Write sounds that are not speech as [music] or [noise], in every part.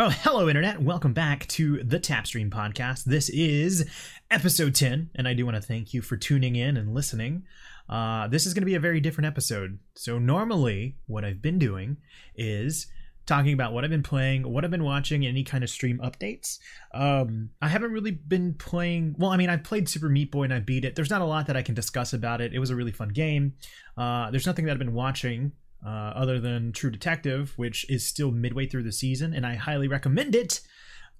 Oh, hello, Internet. Welcome back to the Tapstream Podcast. This is episode 10, and I do want to thank you for tuning in and listening. Uh, this is going to be a very different episode. So, normally, what I've been doing is talking about what I've been playing, what I've been watching, any kind of stream updates. Um, I haven't really been playing. Well, I mean, I played Super Meat Boy and I beat it. There's not a lot that I can discuss about it. It was a really fun game. Uh, there's nothing that I've been watching uh, other than True Detective, which is still midway through the season, and I highly recommend it.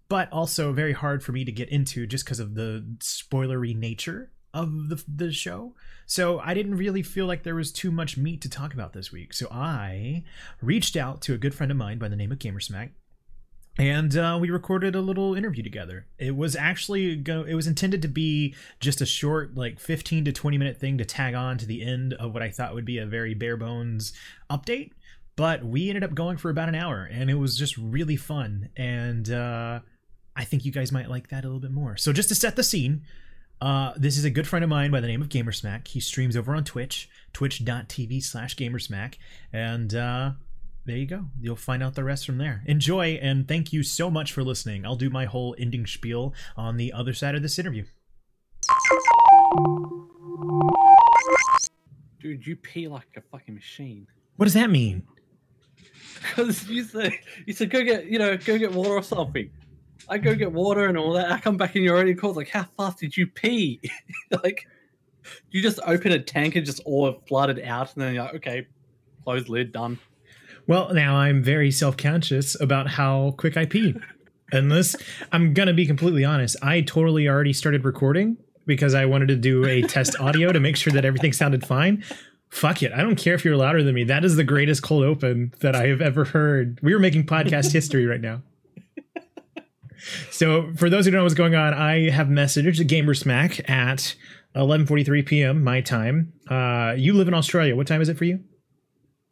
But also very hard for me to get into just because of the spoilery nature of the, the show. So I didn't really feel like there was too much meat to talk about this week. So I reached out to a good friend of mine by the name of Gamersmack and uh, we recorded a little interview together. It was actually go. It was intended to be just a short, like fifteen to twenty minute thing to tag on to the end of what I thought would be a very bare bones update. But we ended up going for about an hour, and it was just really fun. And uh, I think you guys might like that a little bit more. So just to set the scene, uh, this is a good friend of mine by the name of Gamersmack. He streams over on Twitch, twitch.tv slash Gamersmack, and uh, there you go. You'll find out the rest from there. Enjoy, and thank you so much for listening. I'll do my whole ending spiel on the other side of this interview. Dude, you pee like a fucking machine. What does that mean? Because you said you said go get you know go get water or something. I go get water and all that. I come back and you're already cold. Like, how fast did you pee? [laughs] like, you just open a tank and just all flooded out, and then you're like, okay, close lid, done. Well, now I'm very self conscious about how quick I pee. This, I'm going to be completely honest. I totally already started recording because I wanted to do a test audio to make sure that everything sounded fine. Fuck it. I don't care if you're louder than me. That is the greatest cold open that I have ever heard. We are making podcast history right now. So, for those who don't know what's going on, I have messaged Gamersmack at 11:43 p.m. my time. Uh, you live in Australia. What time is it for you?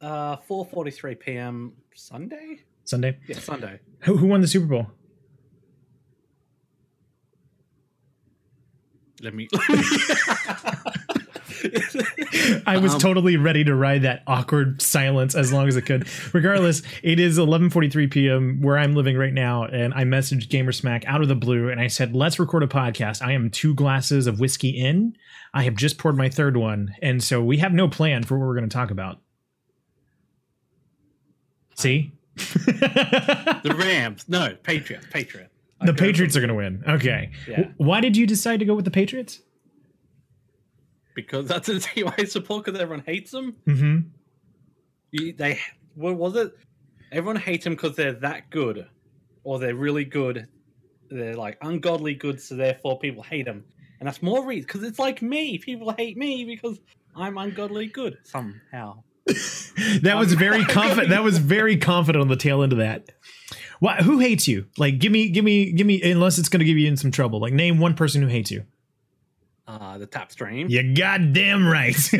Uh, 4:43 p.m. Sunday. Sunday. Yeah, Sunday. Who, who won the Super Bowl? Let me. [laughs] I was Um, totally ready to ride that awkward silence as long as it could. Regardless, it is 11:43 p.m. where I'm living right now, and I messaged Gamersmack out of the blue, and I said, "Let's record a podcast." I am two glasses of whiskey in. I have just poured my third one, and so we have no plan for what we're going to talk about. See, the Rams. No, Patriots. Patriots. The Patriots are going to win. Okay. Yeah. Why did you decide to go with the Patriots? because that's the [laughs] team I support because everyone hates them. Mm-hmm. You, they what was it? Everyone hates them because they're that good, or they're really good. They're like ungodly good, so therefore people hate them, and that's more reason because it's like me. People hate me because I'm ungodly good somehow. That was very confident. That was very confident on the tail end of that. Why, who hates you? Like, give me, give me, give me. Unless it's going to give you in some trouble. Like, name one person who hates you. Uh, the tap stream. You goddamn right. [laughs]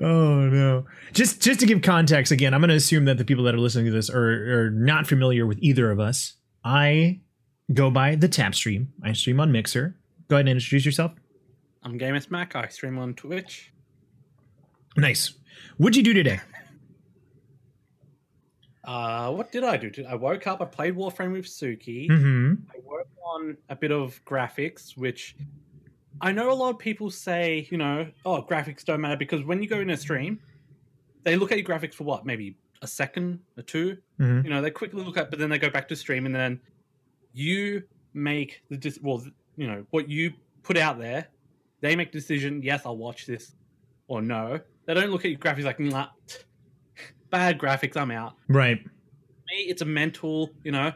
oh no! Just, just to give context again, I'm going to assume that the people that are listening to this are, are not familiar with either of us. I go by the Tap Stream. I stream on Mixer. Go ahead and introduce yourself. I'm Gamersmack. I stream on Twitch. Nice. What'd you do today? Uh, what did I do? I woke up. I played Warframe with Suki. Mm-hmm. I worked on a bit of graphics, which I know a lot of people say, you know, oh, graphics don't matter because when you go in a stream, they look at your graphics for what, maybe a second or 2 Mhm. You know, they quickly look at, but then they go back to stream, and then you make the dis- well, you know, what you put out there. They make the decision. Yes, I'll watch this, or no. They don't look at your graphics like, nah, bad graphics. I'm out Right. me, it's a mental, you know,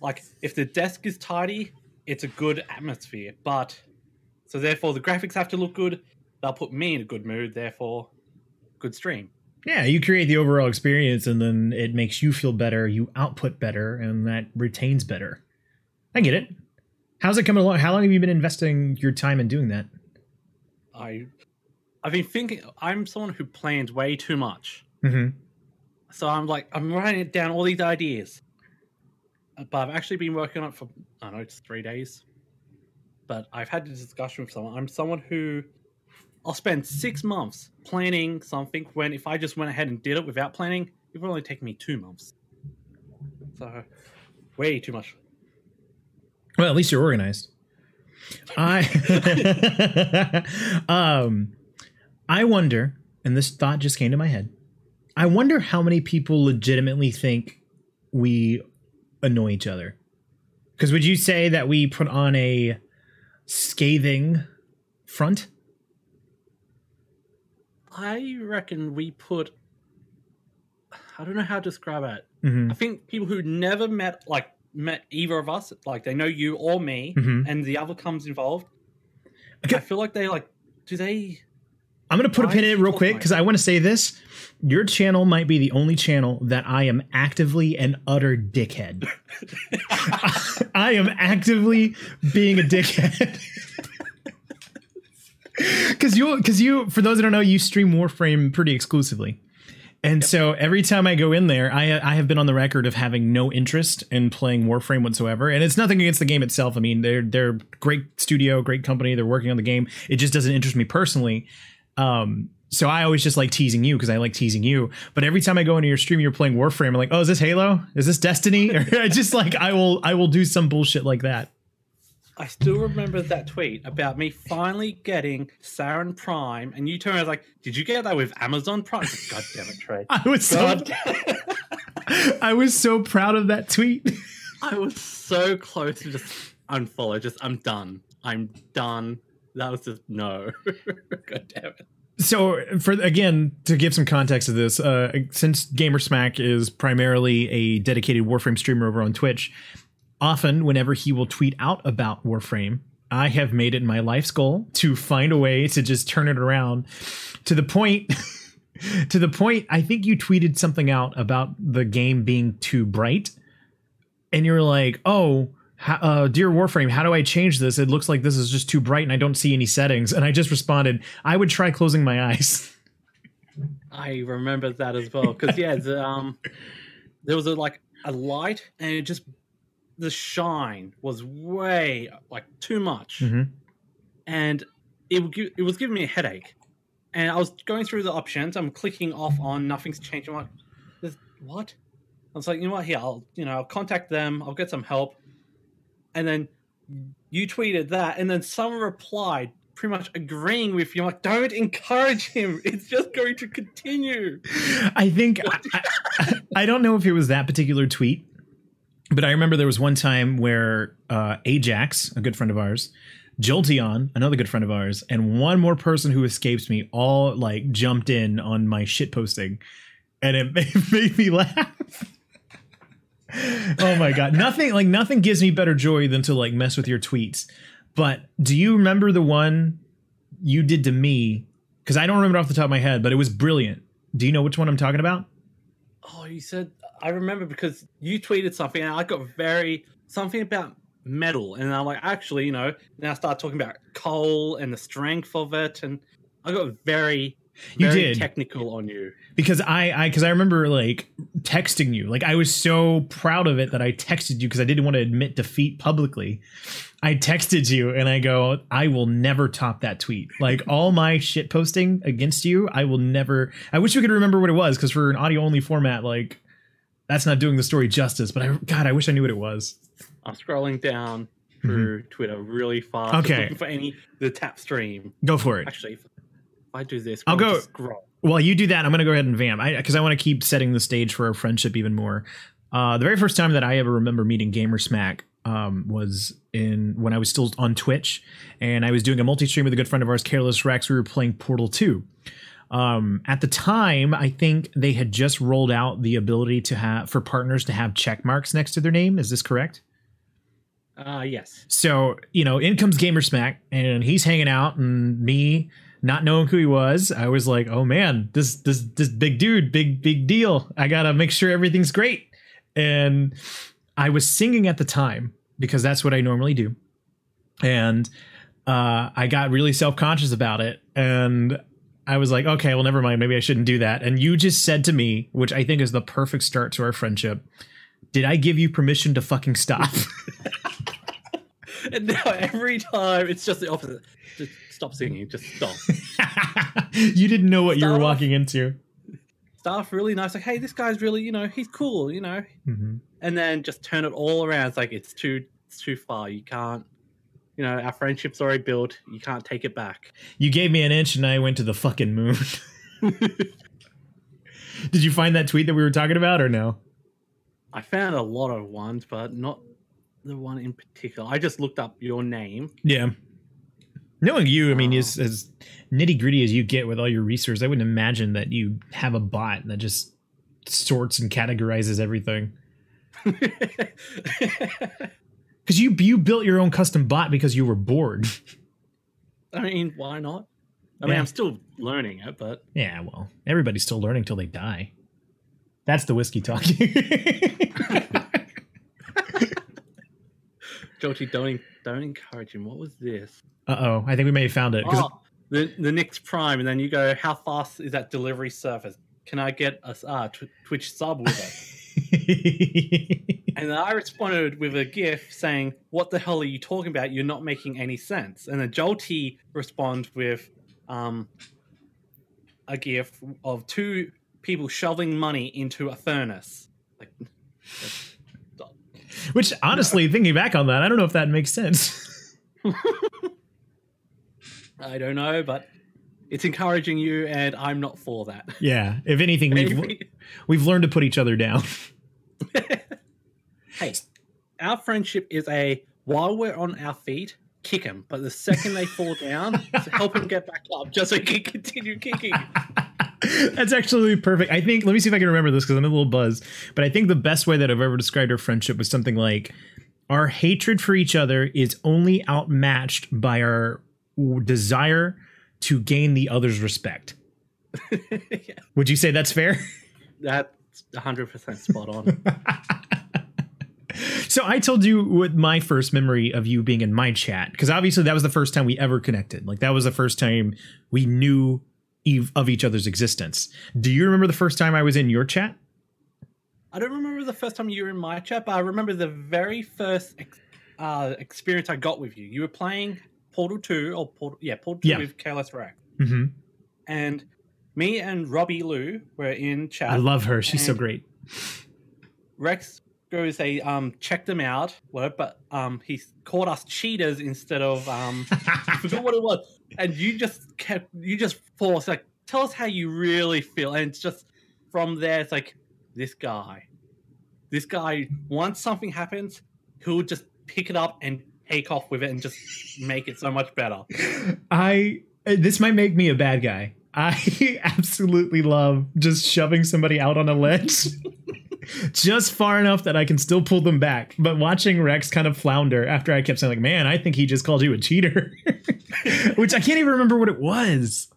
like if the desk is tidy, it's a good atmosphere. But so therefore, the graphics have to look good. They'll put me in a good mood. Therefore, good stream. Yeah, you create the overall experience and then it makes you feel better, you output better, and that retains better. I get it. How's it coming along? How long have you been investing your time in doing that? I, I've been thinking. I'm someone who plans way too much. Mm-hmm. So I'm like, I'm writing it down all these ideas. But I've actually been working on it for I don't know, it's three days. But I've had a discussion with someone. I'm someone who I'll spend six months planning something when if I just went ahead and did it without planning, it would only take me two months. So, way too much. Well, at least you're organized. I [laughs] um I wonder, and this thought just came to my head. I wonder how many people legitimately think we annoy each other. Cuz would you say that we put on a scathing front? I reckon we put. I don't know how to describe it. Mhm. I think people who never met, like, met either of us, like they know you or me, Mhm. and the other comes involved. Okay. I feel like they like. Do they? I'm to put a pin in it real quick cuz I want to say this. Your channel might be the only channel that I am actively an utter dickhead. [laughs] I am actively being a dickhead. [laughs] Cause you, cause you, for those that don't know, you stream Warframe pretty exclusively, and so every time I go in there, I I have been on the record of having no interest in playing Warframe whatsoever, and it's nothing against the game itself. I mean, they're they're great studio, great company, they're working on the game. It just doesn't interest me personally. Um, so I always just like teasing you because I like teasing you. But every time I go into your stream, you're playing Warframe. I'm like, oh, is this Halo? Is this Destiny? [laughs] Or I just like I will I will do some bullshit like that. I still remember that tweet about me finally getting Saryn Prime, and you told me I was like, "Did you get that with Amazon Prime?" God damn it, Trey! [laughs] I was so [laughs] I was so proud of that tweet. [laughs] I was so close to just unfollow. Just I'm done. I'm done. That was just no. God damn it. So, for again, to give some context to this, uh, since Gamersmack is primarily a dedicated Warframe streamer over on Twitch, often whenever he will tweet out about Warframe, I have made it my life's goal to find a way to just turn it around to the point. [laughs] to the point, I think you tweeted something out about the game being too bright, and you're like, "Oh, uh, dear Warframe, how do I change this? It looks like this is just too bright, and I don't see any settings." And I just responded, "I would try closing my eyes." [laughs] I remember that as well because yeah, the, um, there was a like a light, and it just the shine was way like too much. Mhm. and it give, it was giving me a headache. And I was going through the options. I'm clicking off on nothing's changed. I'm like, "This- what? I was like, you know what? Here, I'll you know I'll contact them. I'll get some help. And then you tweeted that, and then someone replied, pretty much agreeing with you. I'm like, don't encourage him. It's just going to continue. I think I, I, I don't know if it was that particular tweet, but I remember there was one time where uh, Ajax, a good friend of ours, Jolteon, another good friend of ours, and one more person who escapes me, all like jumped in on my shit posting, and it [laughs] made, made me laugh. [laughs] oh my god, nothing like nothing gives me better joy than to like mess with your tweets. But do you remember the one you did to me? Because I don't remember off the top of my head, but it was brilliant. Do you know which one I'm talking about? Oh, you said I remember because you tweeted something, and I got very something about metal, and I'm like, actually, you know, I started talking about coal and the strength of it, and I got very, You very did. technical on you. because I I because I remember like texting you like I was so proud of it that I texted you because I didn't want to admit defeat publicly. I texted you and I go I will never top that tweet. Like all my shit posting against you, I will never. I wish we could remember what it was because for an audio only format, like that's not doing the story justice. But I God, I wish I knew what it was. I'm scrolling down through Twitter really fast, Mm-hmm. Okay. [laughs] for any the tap stream. Go for it. Actually, if I do this, I'll go- scroll. While you do that, I'm gonna go ahead and vamp because I, want to keep setting the stage for our friendship even more. Uh, the very first time that I ever remember meeting Gamersmack um, was in when I was still on Twitch, and I was doing a multi stream with a good friend of ours, Careless Rex. We were playing Portal Two. Um, at the time, I think they had just rolled out the ability to have for partners to have check marks next to their name. Is this correct? Uh yes. So, you know, in comes Gamersmack and he's hanging out and me not knowing who he was, I was like, "Oh man, this this this big dude, big big deal. I got to make sure everything's great." And I was singing at the time because that's what I normally do. And uh I got really self-conscious about it and I was like, "Okay, well never mind, maybe I shouldn't do that." And you just said to me, which I think is the perfect start to our friendship, "Did I give you permission to fucking stop?" And now every time it's just the opposite. Just stop singing. Just stop. [laughs] you didn't know what you were walking into. Start off really nice, like, hey, this guy's really, you know, he's cool, you know, hmm and then just turn it all around. It's like it's too, it's too far. You can't, you know, our friendship's already built. You can't take it back. You gave me an inch and I went to the fucking moon. [laughs] Did you find that tweet that we were talking about or no? I found a lot of ones, but not the one in particular. I just looked up your name. Yeah. Knowing you, I mean, Oh. as, as nitty gritty as you get with all your research, I wouldn't imagine that you have a bot that just sorts and categorizes everything. [laughs] Because you you built your own custom bot because you were bored. [laughs] I mean, why not? I mean, I'm still learning it, but Yeah, well, everybody's still learning till they die. That's the whiskey talking. [laughs] Georgie, don't don't encourage him. What was this? uh oh, I think we may have found it. Oh, the the Nyx Prime, and then you go, how fast is that delivery service? Can I get a uh, tw- Twitch sub with it? [laughs] And then I responded with a GIF saying, "What the hell are you talking about? You're not making any sense." And then Jolty responds with um, a GIF of two people shoving money into a furnace. Like, Which, honestly, thinking back on that, I don't know if that makes sense. [laughs] I don't know, but it's encouraging you, and I'm not for that. [laughs] yeah, if anything, we've we've learned to put each other down. [laughs] hey, our friendship is a while we're on our feet, kick them, but the second they fall down, help them get back up, just so we can continue kicking. That's actually perfect. I think. Let me see if I can remember this because I'm a little buzzed. But I think the best way that I've ever described our friendship was something like, "Our hatred for each other is only outmatched by our desire to gain the other's respect." yeah, [laughs] Would you say that's fair? that's 100% spot on. [laughs] so I told you what my first memory of you being in my chat because obviously that was the first time we ever connected. Like that was the first time we knew of each other's existence. Do you remember the first time I was in your chat? I don't remember the first time you were in my chat, but I remember the very first ex- uh, experience I got with you. You were playing Portal 2, or Portal, yeah, Portal 2 Yeah. with Careless Rex. Mm-hmm. And me and Robbie Lou were in chat. I love her. She's so great. Rex goes, they um checked them out, word, but um he called us cheaters instead of um [laughs] I forgot what it was. And you just kept you just forced like tell us how you really feel. And it's just from there it's like this guy. This guy once something happens, he'll just pick it up and take off with it and just make it so much better. I this might make me a bad guy. I [laughs] absolutely love just shoving somebody out on a ledge. [laughs] just far enough that I can still pull them back. But watching Rex kind of flounder after I kept saying like, "Man, I think he just called you a cheater." [laughs] [laughs] Which I can't even remember what it was.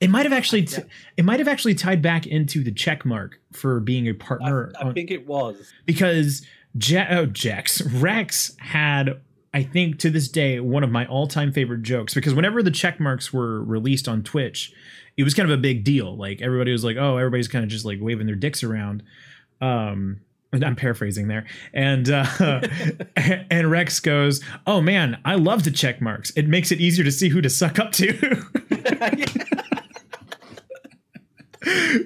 It might have actually t- it might have actually tied back into the check mark for being a partner I on- think it was. because ja- oh, Jax Rex had I think to this day one of my all-time favorite jokes because whenever the check marks were released on Twitch, it was kind of a big deal. Like everybody was like, "Oh, everybody's kind of just like waving their dicks around." Um [laughs] I'm paraphrasing there. And uh [laughs] and Rex goes, "Oh man, I love the check marks. It makes it easier to see who to suck up to." [laughs]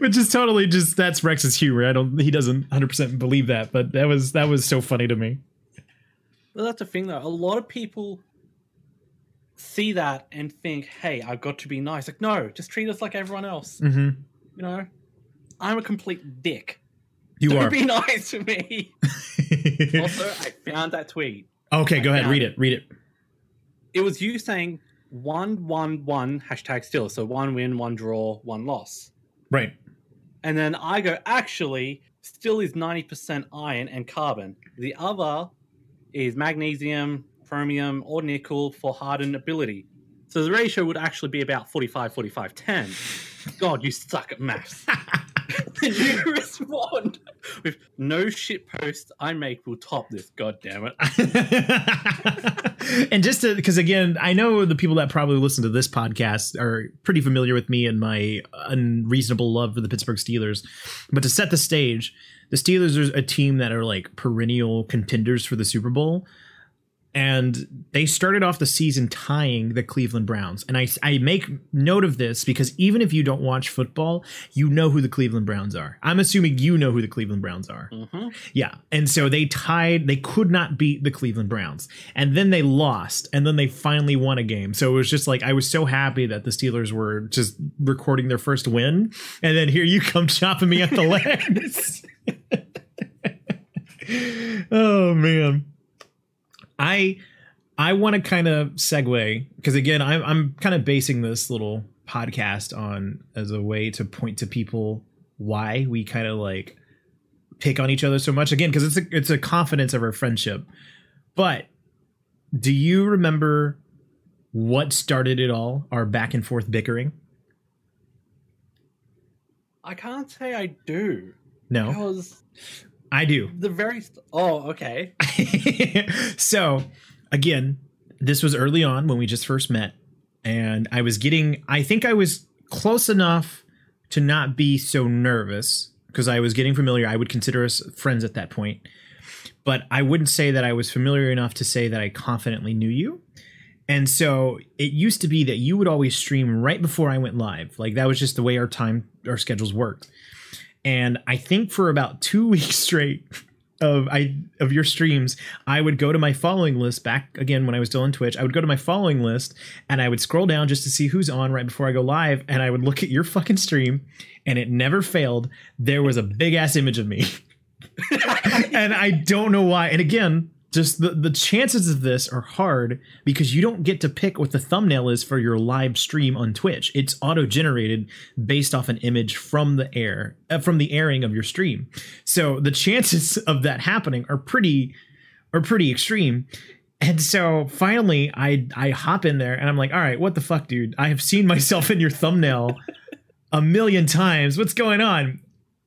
Which is totally just that's Rex's humor. I don't he doesn't 100% believe that, but that was that was so funny to me. Well, that's the thing, though. A lot of people see that and think, "Hey, I've got to be nice." Like, no, just treat us like everyone else. Mhm. You know, I'm a complete dick. You Don't are. be [laughs] nice to me. [laughs] also, I found that tweet. okay, go I ahead, read it. Read it. It was you saying one one one hashtag still, so one win, one draw, one loss. Right. And then I go, actually, steel is 90% iron and carbon. The other is magnesium, chromium, or nickel for hardenability. So the ratio would actually be about 45, 45, 10. God, you suck at maths. [laughs] and [laughs] you respond. With no shit post I make will top this, god damn it. [laughs] and just because again i know the people that probably listen to this podcast are pretty familiar with me and my unreasonable love for the pittsburgh steelers. But to set the stage the steelers are a team that are like perennial contenders for the super bowl and they started off the season tying the Cleveland Browns. And I, I make note of this because even if you don't watch football, you know who the Cleveland Browns are. I'm assuming you know who the Cleveland Browns are. Mm-hmm. Yeah. And so they tied, they could not beat the Cleveland Browns. And then they lost, and then they finally won a game. So it was just like, I was so happy that the Steelers were just recording their first win. And then here you come [laughs] chopping me at the [laughs] legs. [laughs] oh, man. I I want to kind of segue because again, I'm I'm kind of basing this little podcast on as a way to point to people why we kind of like pick on each other so much again because it's a it's a confidence of our friendship. But do you remember what started it all? Our back and forth bickering? I can't say I do No, because I do. the very st- oh okay [laughs] so again, this was early on when we just first met, and I was getting, I think I was close enough to not be so nervous because I was getting familiar. I would consider us friends at that point, but I wouldn't say that I was familiar enough to say that I confidently knew you. And so it used to be that you would always stream right before I went live. Like that was just the way our time, our schedules worked. And I think for about two [laughs] weeks straight, of I of your streams, I would go to my following list back again when I was still on Twitch. I would go to my following list and I would scroll down just to see who's on right before I go live, and I would look at your fucking stream, and it never failed. There was a big ass image of me, [laughs] and I don't know why. And again, just the the chances of this are hard because you don't get to pick what the thumbnail is for your live stream on Twitch. It's auto generated based off an image from the air uh, from the airing of your stream. So the chances [laughs] of that happening are pretty are pretty extreme. And so finally I I hop in there and I'm like, "All right, what the fuck, dude? I have seen [laughs] myself in your thumbnail a million times. What's going on?"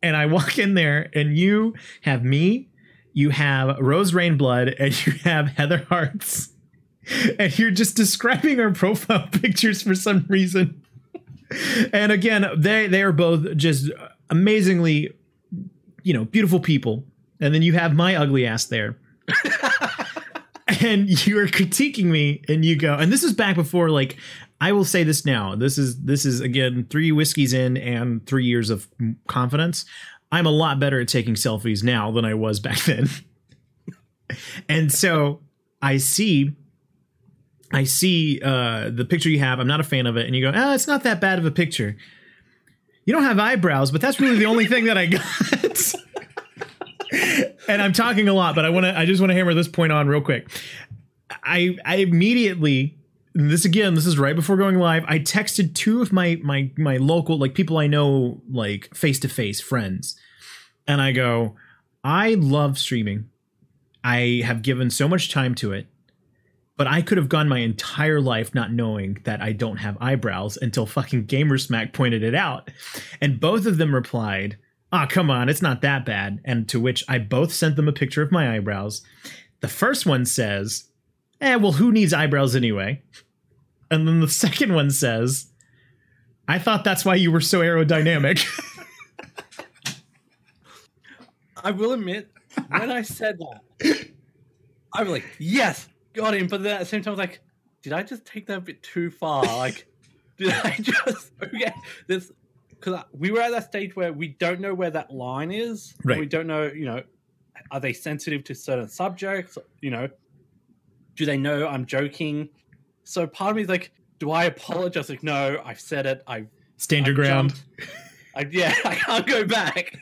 And I walk in there and you have me you have Rose Rainblood and you have Heather Hearts. And you're just describing our profile [laughs] pictures for some reason. And again, they they are both just amazingly, you know, beautiful people. And then you have my ugly ass there. [laughs] and you are critiquing me and you go, and this is back before like I will say this now. This is this is again three whiskeys in and three years of confidence. I'm a lot better at taking selfies now than I was back [laughs] then. and so I see I see uh, the picture you have. I'm not a fan of it, and you go, "Ah, oh, it's not that bad of a picture." You don't have eyebrows, but that's really the only thing that I got. [laughs] and I'm talking a lot, but I want to. I just want to hammer this point on real quick. I I immediately this again this is right before going live. I texted two of my my my local like people i know like face to face friends. And i go i love streaming. I have given so much time to it but i could have gone my entire life not knowing that i don't have eyebrows until fucking gamersmack pointed it out. And both of them replied ah oh, come on it's not that bad. And to which i both sent them a picture of my eyebrows. The first one says eh well who needs eyebrows anyway and then the [laughs] second one says, I thought that's why you were so aerodynamic. [laughs] I will admit, when I said that, I was like, yes, got him. But then at the same time, I was like, did I just take that a bit too far? Like, [laughs] did I just, okay, this, because we were at that stage where we don't know where that line is. Right. We don't know, you know, are they sensitive to certain subjects? You know, do they know I'm joking? So part of me is like, do I apologize? Like, no, I've said it. I stand your ground. I, yeah, [laughs] I can't go back.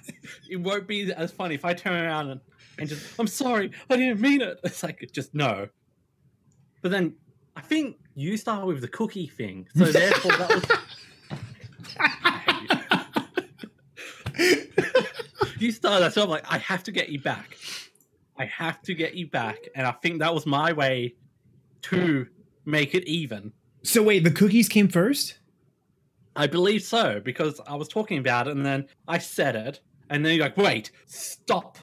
It won't be as funny if I turn around and, and just, I'm sorry, I didn't mean it. [laughs] It's like, just no. But then I think you started with the cookie thing. So therefore, that was. [laughs] you started that. So I'm like, I have to get you back. I have to get you back. And I think that was my way to make it even. So wait, the cookies came first? I believe so because I was talking about it and then I said it and then you're like, wait, stop,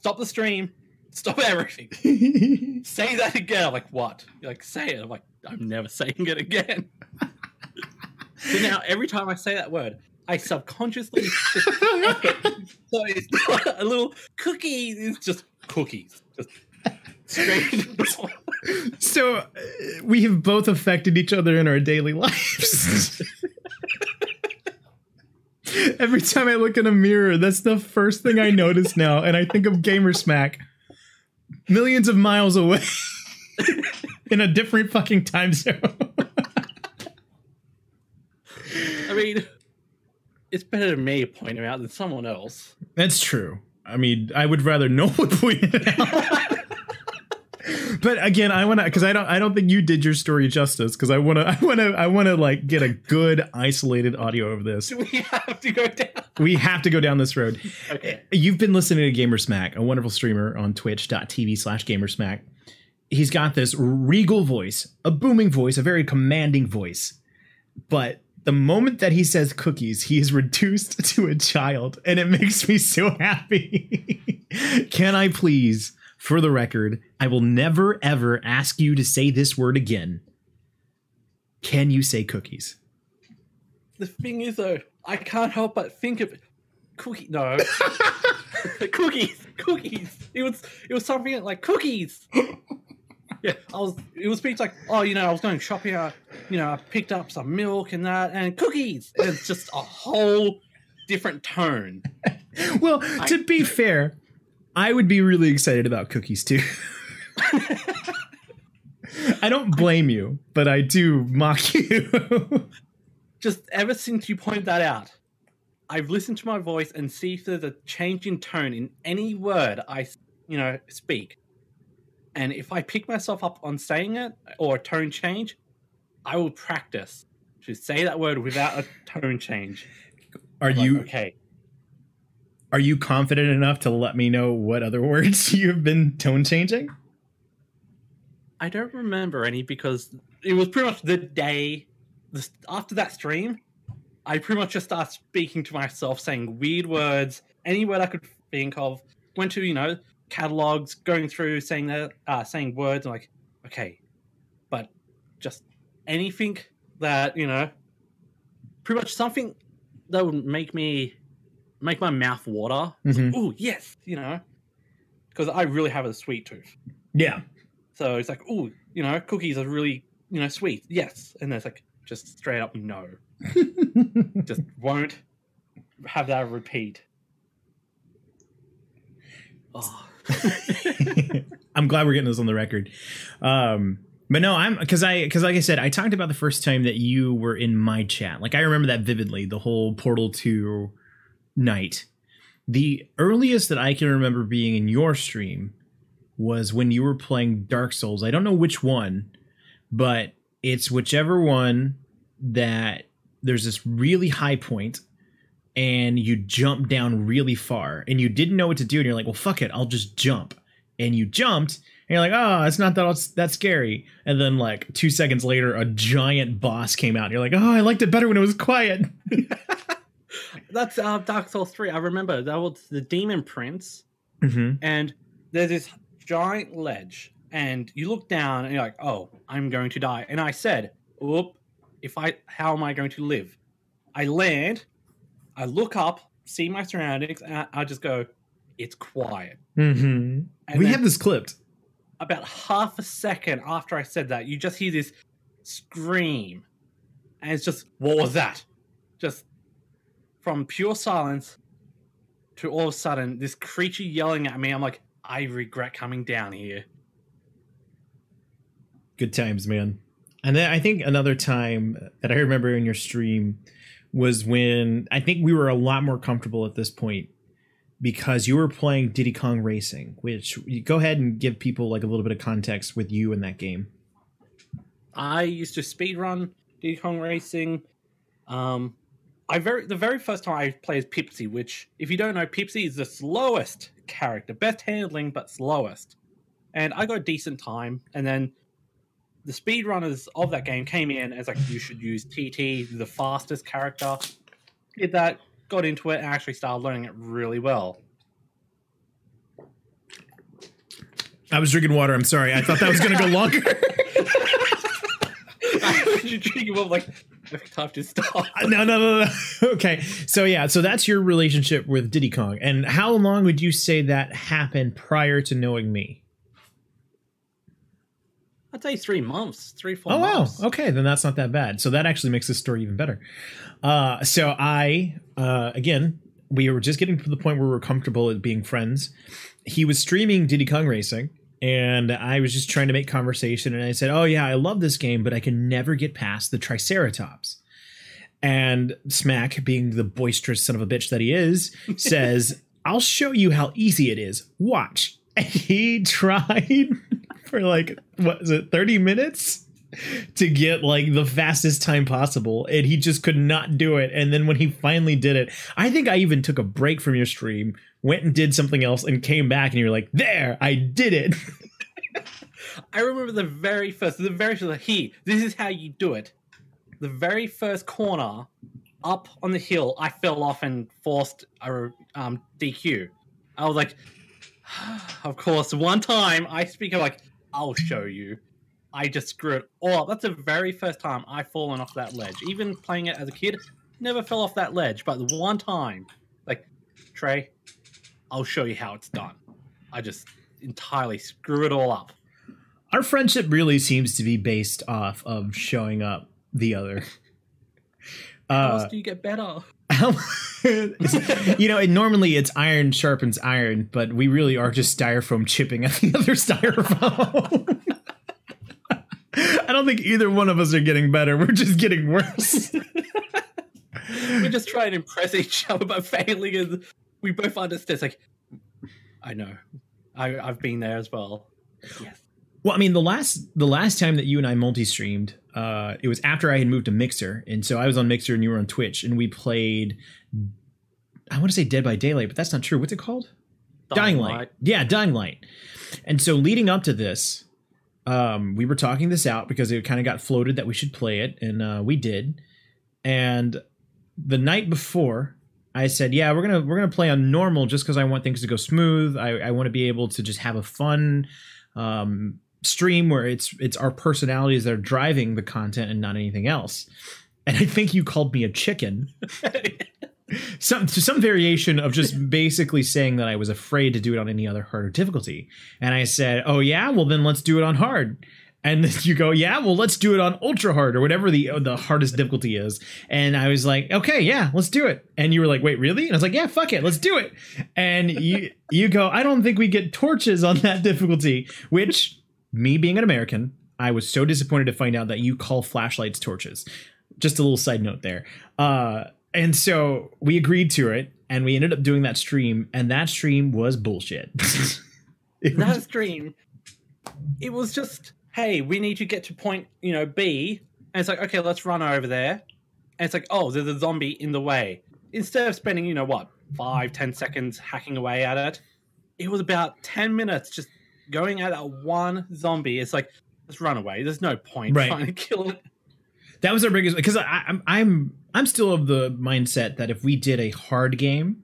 stop the stream, stop everything, [laughs] say that again. I'm like, what? You're like, say it. I'm like, I'm never saying it again. [laughs] so now every time I say that word, I subconsciously [laughs] so it's a little cookie. It's just cookies. Just straight into the door. [laughs] So uh, we have both affected each other in our daily lives. [laughs] Every time I look in a mirror, that's the first thing I notice now, and I think of Gamersmack millions of miles away [laughs] in a different fucking time zone. I mean, it's better than me pointing it out than someone else. That's true. I mean, I would rather no one pointed it out. But again, I want to because I don't I don't think you did your story justice because I want to I want to I want to like get a good isolated audio of this. Do we have to go down? We have to go down this road. Okay. You've been listening to Gamersmack, a wonderful streamer on twitch.tv slash gamersmack. He's got this regal voice, a booming voice, a very commanding voice. But the moment that he says cookies, he is reduced [laughs] to a child, and it makes me so happy. [laughs] Can I please, for the record, I will never ever ask you to say this word again. Can you say cookies? The thing is, though, I can't help but think of cookie. No, [laughs] cookies, cookies. It was it was something like cookies. [laughs] Yeah, I was. It was speech like, oh, you know, I was going shopping. I, you know, I picked up some milk and that, and cookies. And it's just a whole different tone. [laughs] Well, to be fair, I would be really excited about cookies too. I don't blame you, but I do mock you. Just ever since you pointed that out, I've listened to my voice and see if there's a change in tone in any word I, you know, speak. And if I pick myself up on saying it or a tone change, I will practice to say that word without a tone change. are Like, you okay? Are you confident enough to let me know what other [laughs] words you've been tone changing? I don't remember any because it was pretty much the day after that stream. I pretty much just started speaking to myself, saying weird words, any word I could think of. Went to you know catalogs, going through saying that, uh, saying words. I'm like, okay, but just anything that you know, pretty much something that would make me make my mouth water. Mhm. Oh yes, you know, because I really have a sweet tooth. Yeah. So it's like, oh, you know, cookies are really, you know, sweet. Yes. And it's like, just straight up no. [laughs] Just won't have that repeat. Oh. [laughs] I'm glad we're getting this on the record. Um, but no, I'm because I because like I said, I talked about the first time that you were in my chat. Like I remember that vividly, the whole Portal Two night. The earliest that I can remember being in your stream was when you were playing Dark Souls. I don't know which one, but it's whichever one that there's this really high point and you jump down really far and you didn't know what to do and you're like well fuck it i'll just jump and you jumped and you're like oh it's not that that scary and then like two seconds later a giant boss came out and you're like oh i liked it better when it was quiet [laughs] That's uh, Dark Souls 3. I remember that was the Demon Prince, mm-hmm. and there's this giant ledge, and you look down and you're like, oh, I'm going to die. And I said, oop, if I, how am I going to live? I land, I look up, see my surroundings, and I, I just go, it's quiet. Mm-hmm. We have this clipped about half a second after I said that, you just hear this scream. And it's just, what was that? Just from pure silence to all of a sudden, this creature yelling at me. I'm like, I regret coming down here. good times man and then i think another time that i remember in your stream was when i think we were a lot more comfortable at this point because you were playing diddy kong racing which go ahead and give people like a little bit of context with you in that game I used to speedrun Diddy Kong Racing. Um, I very the very first time I played as Pipsy, which if you don't know, Pipsy is the slowest character, best handling but slowest. And I got a decent time, and then the speedrunners of that game came in as like you should use TT, the fastest character. Did that, got into it, and actually started learning it really well. i was drinking water i'm sorry i thought that was going to go [laughs] longer [laughs] you drink it up like time to stop. [laughs] no no no no [laughs] okay so yeah so that's your relationship with diddy kong and how long would you say that happened prior to knowing me I'd say three months, three four. Oh wow. Okay, then that's not that bad. So that actually makes this story even better. Uh, so I uh, again, we were just getting to the point where we are comfortable at being friends. He was streaming Diddy Kong Racing, and I was just trying to make conversation. And I said, "Oh yeah, I love this game, but I can never get past the Triceratops." And Smack, being the boisterous son of a bitch that he is, [laughs] says, "I'll show you how easy it is. Watch." And [laughs] he tried [laughs] for like what is it, thirty minutes? To get like the fastest time possible and he just could not do it and then when he finally did it i think i even took a break from your stream went and did something else and came back and you were like there i did it [laughs] I remember the very first, the very first, here, this is how you do it. The very first corner up on the hill, I fell off and forced a um, DQ. I was like, [sighs] of course, one time I speak of like, I'll show you. I just screw it all up. That's the very first time I've fallen off that ledge. Even playing it as a kid, never fell off that ledge. But the one time, like, Trey, I'll show you how it's done. I just entirely screw it all up. our friendship really seems to be based off of showing up the other [laughs] How uh else do you get better? [laughs] you know, and normally it's iron sharpens iron, but we really are just styrofoam chipping at the other styrofoam. [laughs] I don't think either one of us are getting better. We're just getting worse. [laughs] we just try and impress each other by failing, and we both understand. It's like, I know, I, I've been there as well. Yes. Well, I mean, the last the last time that you and I multi-streamed, uh, it was after I had moved to Mixer, and so I was on Mixer and you were on Twitch, and we played. I want to say Dead by Daylight, but that's not true. What's it called? Dying, Light. Yeah, Dying Light. And so leading up to this, um, we were talking this out because it kind of got floated that we should play it, and uh, we did. And the night before, I said, "Yeah, we're gonna we're gonna play on normal just because I want things to go smooth. I, I want to be able to just have a fun um, stream where it's it's our personalities that are driving the content and not anything else." And I think you called me a chicken [laughs] some some variation of just basically saying that I was afraid to do it on any other harder difficulty. And I said, "Oh yeah, well then let's do it on hard." And you go, "Yeah, well let's do it on ultra hard or whatever the the hardest difficulty is." And I was like, "Okay, yeah, let's do it." And you were like, "Wait, really?" And I was like, "Yeah, fuck it, let's do it." And you you go, "I don't think we get torches on that difficulty," which me being an American, I was so disappointed to find out that you call flashlights torches. Just a little side note there. Uh and so we agreed to it and we ended up doing that stream and that stream was bullshit [laughs] It that was- stream, it was just, hey, we need to get to point, you know, B, and it's like, okay, let's run over there, and it's like, oh, there's a zombie in the way. Instead of spending, you know, what, five, ten seconds hacking away at it, it was about ten minutes just going at that one zombie. It's like, let's run away. There's no point Right. trying to kill it. that was our biggest because I'm I'm I'm still of the mindset that if we did a hard game,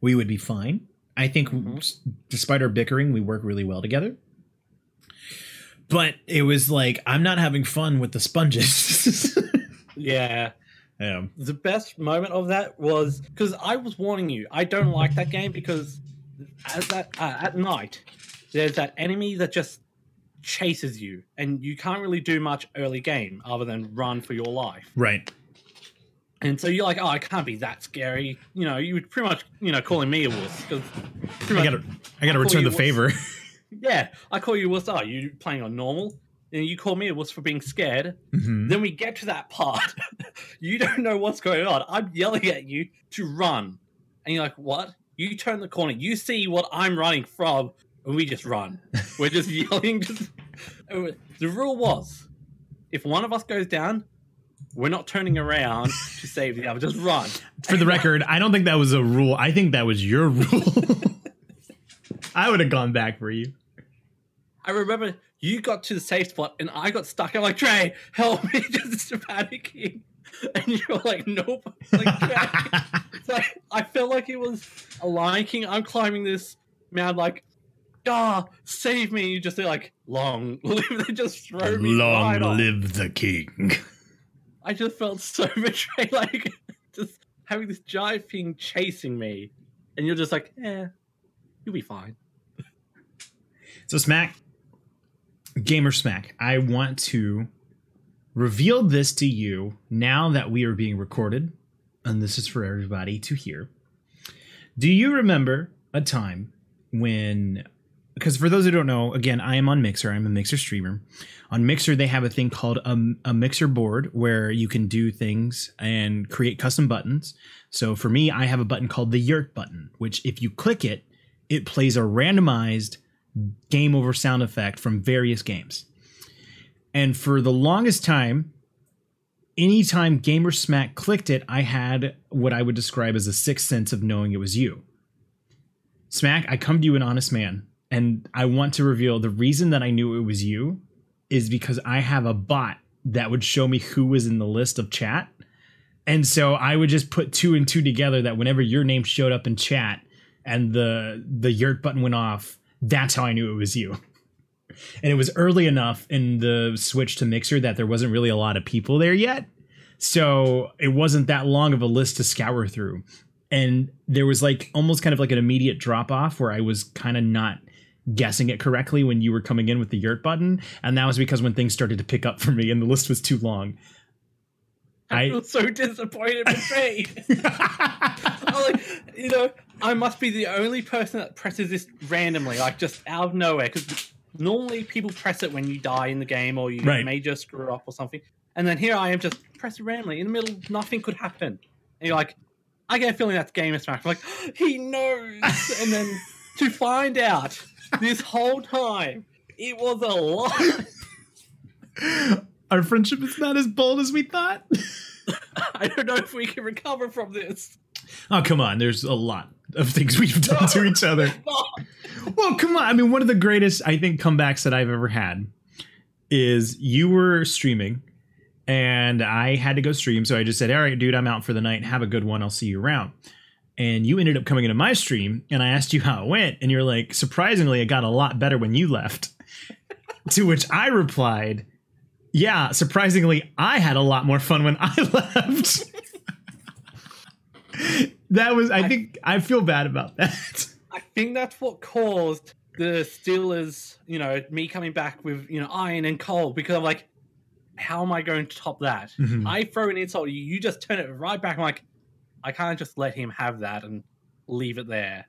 we would be fine. I think Mhm. despite our bickering, we work really well together. But it was like I'm not having fun with the sponges. [laughs] Yeah. yeah. the best moment of that was because I was warning you. I don't like that game because at that uh, at night there's that enemy that just chases you, and you can't really do much early game other than run for your life. Right. And so you're like, oh, it can't be that scary. You know, you would pretty much, you know, calling me a wuss because I gotta I gotta return the you favor. [laughs] [laughs] yeah, I call you a wuss. Oh, you playing on normal? And you call me a wuss for being scared. Mhm. Then we get to that part. [laughs] you don't know what's going on. I'm yelling at you to run. And you're like, what? You turn the corner. You see what I'm running from, and we just run. We're just yelling. Just... The rule was if one of us goes down, we're not turning around to save the other. Just run. For the record, I don't think that was a rule. I think that was your rule. [laughs] I would have gone back for you. I remember you got to the safe spot and I got stuck. I'm like, Trey, help me, [laughs] just panicking. And you're like, nope. Like, [laughs] like I felt like it was a Lion King. I'm climbing this mountain, like, ah, save me. You just say like, long live. They just throw me right off. live the king. I just felt so [laughs] betrayed, like [laughs] just having this giant thing chasing me, and you're just like, eh, you'll be fine. So Smack, Gamer Smack, I want to reveal this to you now that we are being recorded, and this is for everybody to hear. Do you remember a time when because for those who don't know, again, I am on Mixer. I'm a Mixer streamer. On Mixer, they have a thing called a, a Mixer board where you can do things and create custom buttons. So for me, I have a button called the Yurt button, which if you click it, it plays a randomized game over sound effect from various games. And for the longest time, anytime Gamersmack clicked it, I had what I would describe as a sixth sense of knowing it was you. Smack, I come to you an honest man and I want to reveal the reason that I knew it was you is because I have a bot that would show me who was in the list of chat. And so I would just put two and two together that whenever your name showed up in chat and the the yurt button went off, that's how I knew it was you. [laughs] And it was early enough in the switch to Mixer that there wasn't really a lot of people there yet. So it wasn't that long of a list to scour through. And there was like almost kind of like an immediate drop off where I was kind of not guessing it correctly when you were coming in with the yurt button, and that was because when things started to pick up for me and the list was too long. I, I feel so disappointed with me. [laughs] like, you know, I must be the only person that presses this randomly, like just out of nowhere. Because normally people press it when you die in the game or you right. may just screw up or something. And then here I am just pressing randomly in the middle, nothing could happen. And you're like, I get a feeling that's Gamersmack. I'm like, [gasps] he knows. and then to find out this whole time. It was a lie. Our friendship is not as bold as we thought. [laughs] I don't know if we can recover from this. Oh, come on. There's a lot of things we've done no, to each other. [laughs] Well, come on. I mean, one of the greatest, I think, comebacks that I've ever had is you were streaming and I had to go stream. So I just said, All right, dude, I'm out for the night. Have a good one. I'll see you around and you ended up coming into my stream and I asked you how it went and you're like surprisingly it got a lot better when you left. [laughs] To which I replied yeah surprisingly I had a lot more fun when I [laughs] left. That was I think I feel bad about that. I think that's what caused the Steelers you know me coming back with you know iron and coal because I'm like how am I going to top that? Mm-hmm. I throw an insult you you just turn it right back. I'm like I can't just let him have that and leave it there.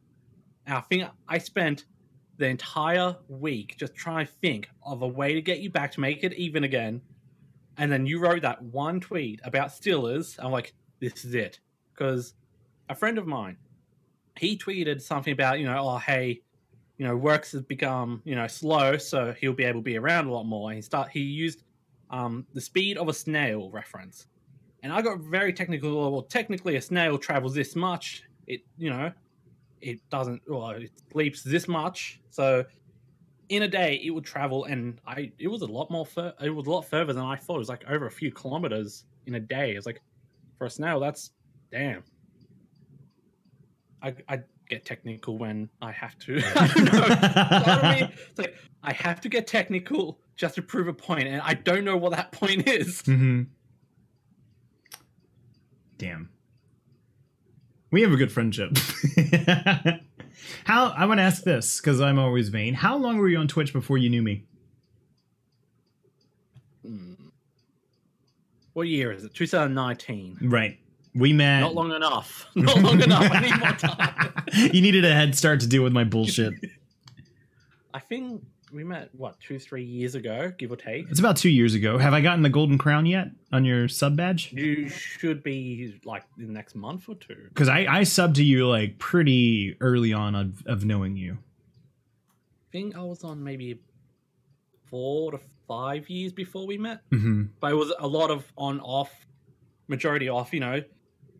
I think I spent the entire week just trying to think of a way to get you back to make it even again. And then you wrote that one tweet about Steelers. I'm like, this is it. Because a friend of mine, he tweeted something about, you know, oh, hey, you know, works has become, you know, slow, so he'll be able to be around a lot more. And he start he used um, the speed of a snail reference. And I got very technical. Well, technically, a snail travels this much. It, you know, it doesn't. Well, it leaps this much. So, in a day, it would travel, and I. It was a lot more. Fur, it was a lot further than I thought. It was like over a few kilometers in a day. It's like for a snail, that's damn. I, I get technical when I have to. [laughs] I don't know. I mean? It's like I have to get technical just to prove a point, and I don't know what that [laughs] point is. Mm-hmm. Damn. We have a good friendship. [laughs] How I want to ask this because I'm always vain. How long were you on Twitch before you knew me? Hmm. What year is it? 2019. Right. We met. Not long enough. [laughs] Not long enough. I need more [laughs] time. you needed a head start to deal with my bullshit. I think we met what two three years ago give or take it's about two years ago have i gotten the golden crown yet on your sub badge you should be like in the next month or two because i i subbed to you like pretty early on of, of knowing you i think i was on maybe four to five years before we met mm-hmm. but it was a lot of on off majority off you know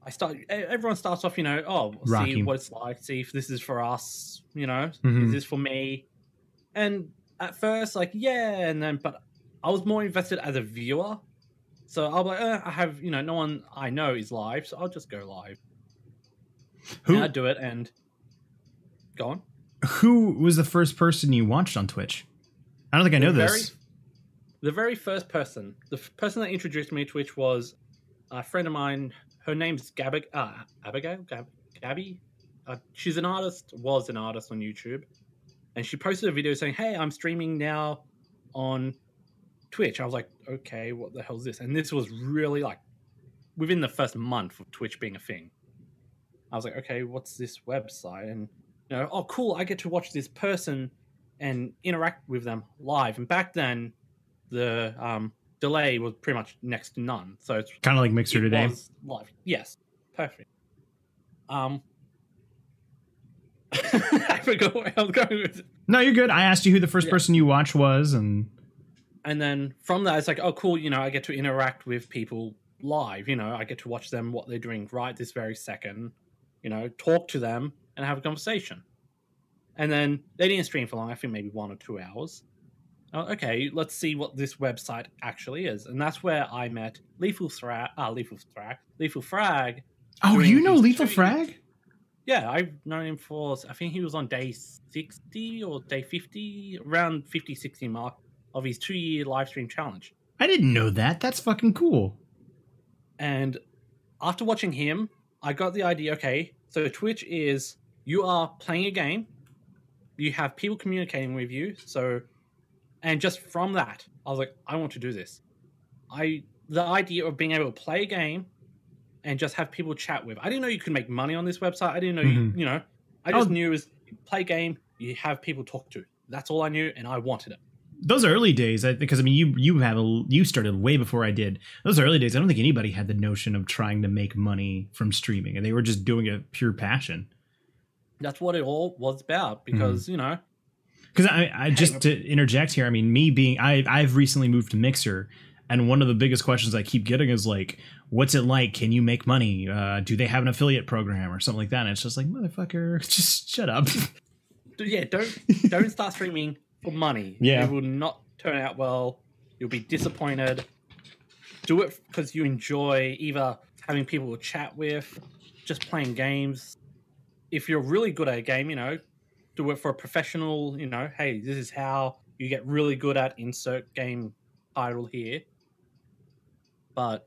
I start. Everyone starts off, you know. Oh, Rocky. see what it's like. See if this is for us. You know, mm-hmm. is this for me? And at first, like, yeah, and then, but I was more invested as a viewer. So I'll be like, eh, I have, you know, no one I know is live, so I'll just go live. Who? I do it and go on. Who was the first person you watched on Twitch? I don't think I know the this. Very, the very first person, the f- person that introduced me to Twitch was a friend of mine. Her name's Gabby, uh, Abigail, Gab, Gabby. Uh, she's an artist, was an artist on YouTube and she posted a video saying, "Hey, I'm streaming now. on Twitch. I was like, okay, what the hell is this? And this was really like within the first month of Twitch being a thing. I was like, okay, what's this website? And you know, oh, cool, I get to watch this person and interact with them live. And back then, the um, delay was pretty much next to none. So it's Kind of like Mixer it today. live. Yes, perfect. Um, [laughs] I forgot where I was going with it. No, you're good. I asked you who the first Yeah. person you watched was, and And then from that, it's like, oh, cool. You know, I get to interact with people live. You know, I get to watch them what they're doing right this very second. You know, talk to them and have a conversation. And then they didn't stream for long. I think maybe one or two hours. Oh, okay, let's see what this website actually is, and that's where I met Lethal Frag. Ah, Lethal Frag. Lethal Frag. oh, you know Lethal. Frag? Yeah, I've known him for. I think he was on day sixty or day fifty, around 50, 60 mark of his two-year live stream challenge. I didn't know that. That's fucking cool. And after watching him, I got the idea okay, so Twitch is you are playing a game, you have people communicating with you, so and just from that, I was like, I want to do this. I the idea of being able to play a game and just have people chat with. I didn't know you could make money on this website. I didn't know Mhm. you, you know. I just Oh. knew it was play game, you have people talk to. That's all I knew, and I wanted it. Those early days, I, because I mean, you you have a you started way before I did. Those early days, I don't think anybody had the notion of trying to make money from streaming, and they were just doing it pure passion. That's what it all was about because you know Because I, I just to interject here, I mean, me being I I've recently moved to Mixer, and one of the biggest questions I keep getting is like, what's it like? Can you make money? Uh, do they have an affiliate program or something like that? And it's just like, motherfucker, [laughs] just shut up. yeah, don't don't start streaming for money. Yeah. it will not turn out well. You'll be disappointed. Do it because you enjoy either having people to chat with, just playing games. If you're really good at a game, you know, do it for a professional. You know, hey, this is how you get really good at insert game title here. But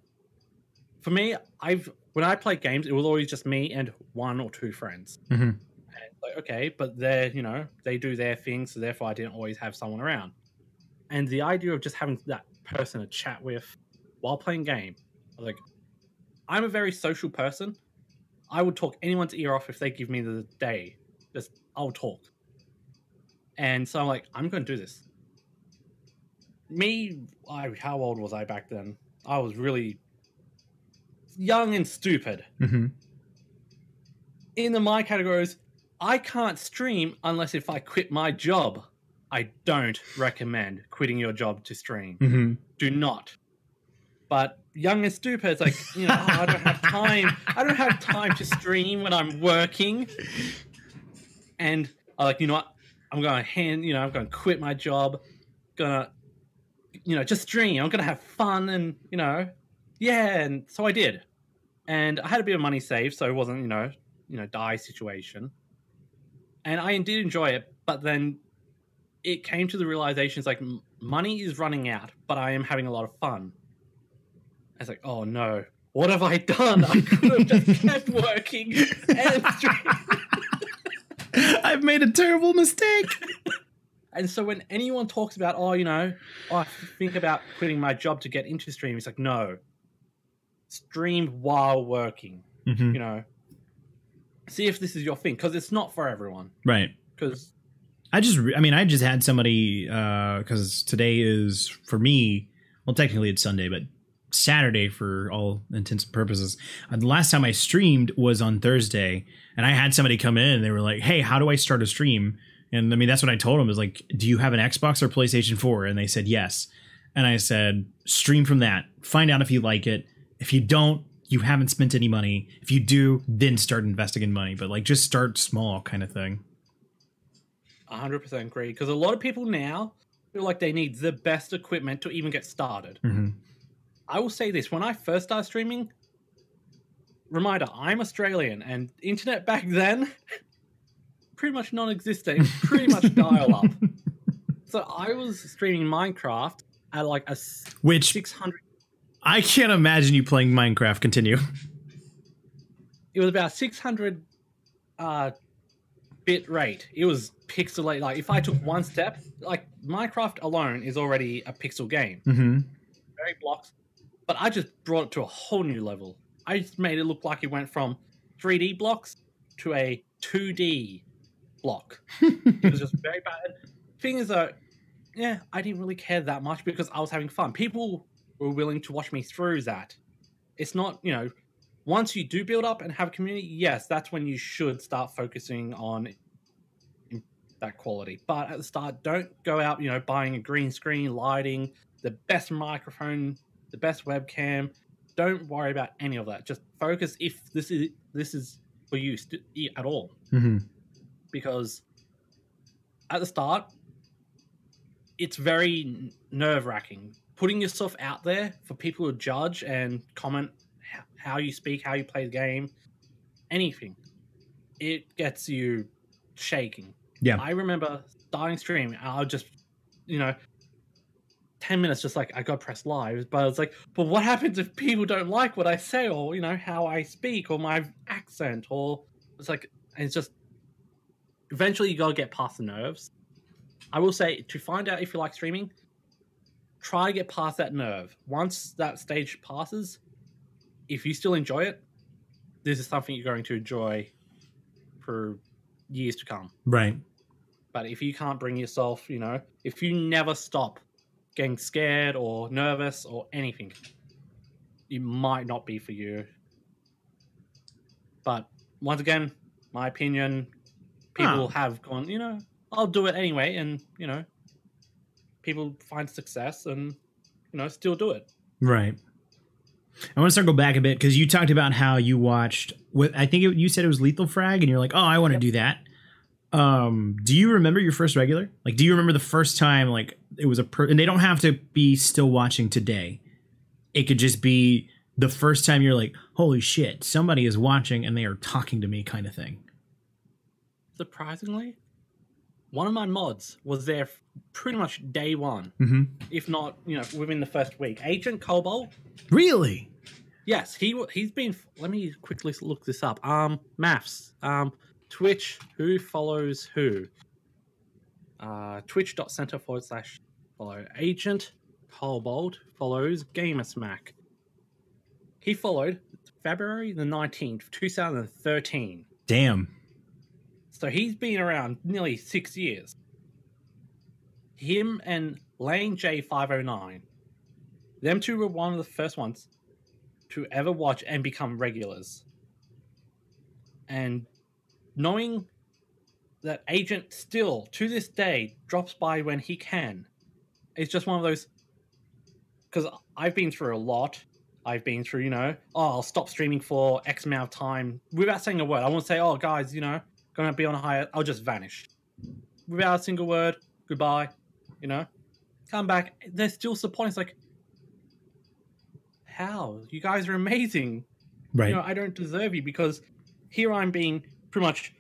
for me, I've when I play games, it was always just me and one or two friends. Mhm. like okay but they're you know they do their thing so therefore i didn't always have someone around. And the idea of just having that person to chat with while playing game like i'm a very social person. I would talk anyone's ear off if they give me the day. Just i'll talk. And so i'm like i'm going to do this. Me I, how old was i back then i was really young and stupid hmm in the my categories, I can't stream unless if I quit my job. I don't recommend quitting your job to stream. hmm Do not. But young and stupid, it's like, you know, "Oh, I don't have time. I don't have time to stream when I'm working. And I like, you know what? I'm going to hand, you know, I'm going to quit my job. Gonna, you know, just dream. I'm going to have fun and, you know, yeah. And so I did. And I had a bit of money saved, so it wasn't, you know, you know, die situation. And I did enjoy it, but then it came to the realization it's like money is running out, but I am having a lot of fun. I was like, oh no, what have I done? I could have just [laughs] kept working. [laughs] I've made a terrible mistake. [laughs] And so when anyone talks about, oh, you know, oh, I think about quitting my job to get into stream, it's like, no, stream while working. Mhm. You know, see if this is your thing because it's not for everyone. Right. Because I just, I mean, I just had somebody because today is for me. Well, technically it's Sunday, but Saturday for all intents and purposes. Uh, the last time I streamed was on Thursday, and I had somebody come in and they were like, "Hey, how do I start a stream?" And I mean, that's what I told them is like, "Do you have an Xbox or PlayStation 4?" And they said yes. And I said, "Stream from that. Find out if you like it. If you don't." You haven't spent any money. If you do, then start investing in money. But like, just start small, kind of thing. 100% agree. Because a lot of people now feel like they need the best equipment to even get started. hmm I will say this when I first started streaming, reminder, I'm Australian and internet back then, [laughs] pretty much non existent, pretty much [laughs] dial up. So I was streaming Minecraft at like a Which 600, I can't imagine you playing Minecraft. Continue. it was about 600 uh, bit rate. It was pixelate. Like if I took one step, like Minecraft alone is already a pixel game, Mm-hmm. very blocks. But I just brought it to a whole new level. I just made it look like it went from 3D blocks to a 2D block. [laughs] it was just very bad. Thing is, though, yeah, I didn't really care that much because I was having fun. People were willing to watch me through that. It's not, you know, once you do build up and have a community, yes, that's when you should start focusing on that quality. But at the start, don't go out, you know, buying a green screen, lighting, the best microphone, the best webcam. Don't worry about any of that. Just focus if this is this is for you st- at all Mm-hmm. Because at the start it's very nerve wracking putting yourself out there for people to judge and comment how you speak how you play the game anything it gets you shaking Yeah. i remember starting stream i'll just you know 10 minutes just like i got press live but it's like but what happens if people don't like what i say or you know how i speak or my accent or it's like it's just eventually you gotta get past the nerves. I will say to find out if you like streaming, try to get past that nerve. Once that stage passes, if you still enjoy it, this is something you're going to enjoy for years to come. Right. But if you can't bring yourself, you know, if you never stop getting scared or nervous or anything, it might not be for you. But once again, my opinion, people Oh. have gone, you know, I'll do it anyway, and you know, people find success and you know still do it. Right. I want to circle back a bit because you talked about how you watched. What I think it, you said it was Lethal Frag, and you're like, "Oh, I want to Yep. do that." Um, do you remember your first regular? Like, do you remember the first time like it was a per? And they don't have to be still watching today. It could just be the first time you're like, "Holy shit, somebody is watching and they are talking to me," kind of thing. Surprisingly, one of my mods was there pretty much day one, Mm-hmm. if not, you know, within the first week. Agent Cobalt Really? Yes, he he's been. Let me quickly look this up. Um, maths. Um, Twitch. Who follows who? Uh, Twitch.center forward slash follow agent Cobalt follows Gamersmack. He followed February the nineteenth, two thousand thirteen. Damn. So he's been around nearly six years. Him and Lane J509, them two were one of the first ones to ever watch and become regulars. And knowing that Agent still, to this day, drops by when he can, it's just one of those. Because I've been through a lot. I've been through, you know, oh, I'll stop streaming for X amount of time without saying a word. I won't say, oh, guys, you know, gonna be on a higher. I'll just vanish without a single word. Goodbye. You know, come back. They're still supporting. It's like, how you guys are amazing. Right. You know, I don't deserve you because here I'm being pretty much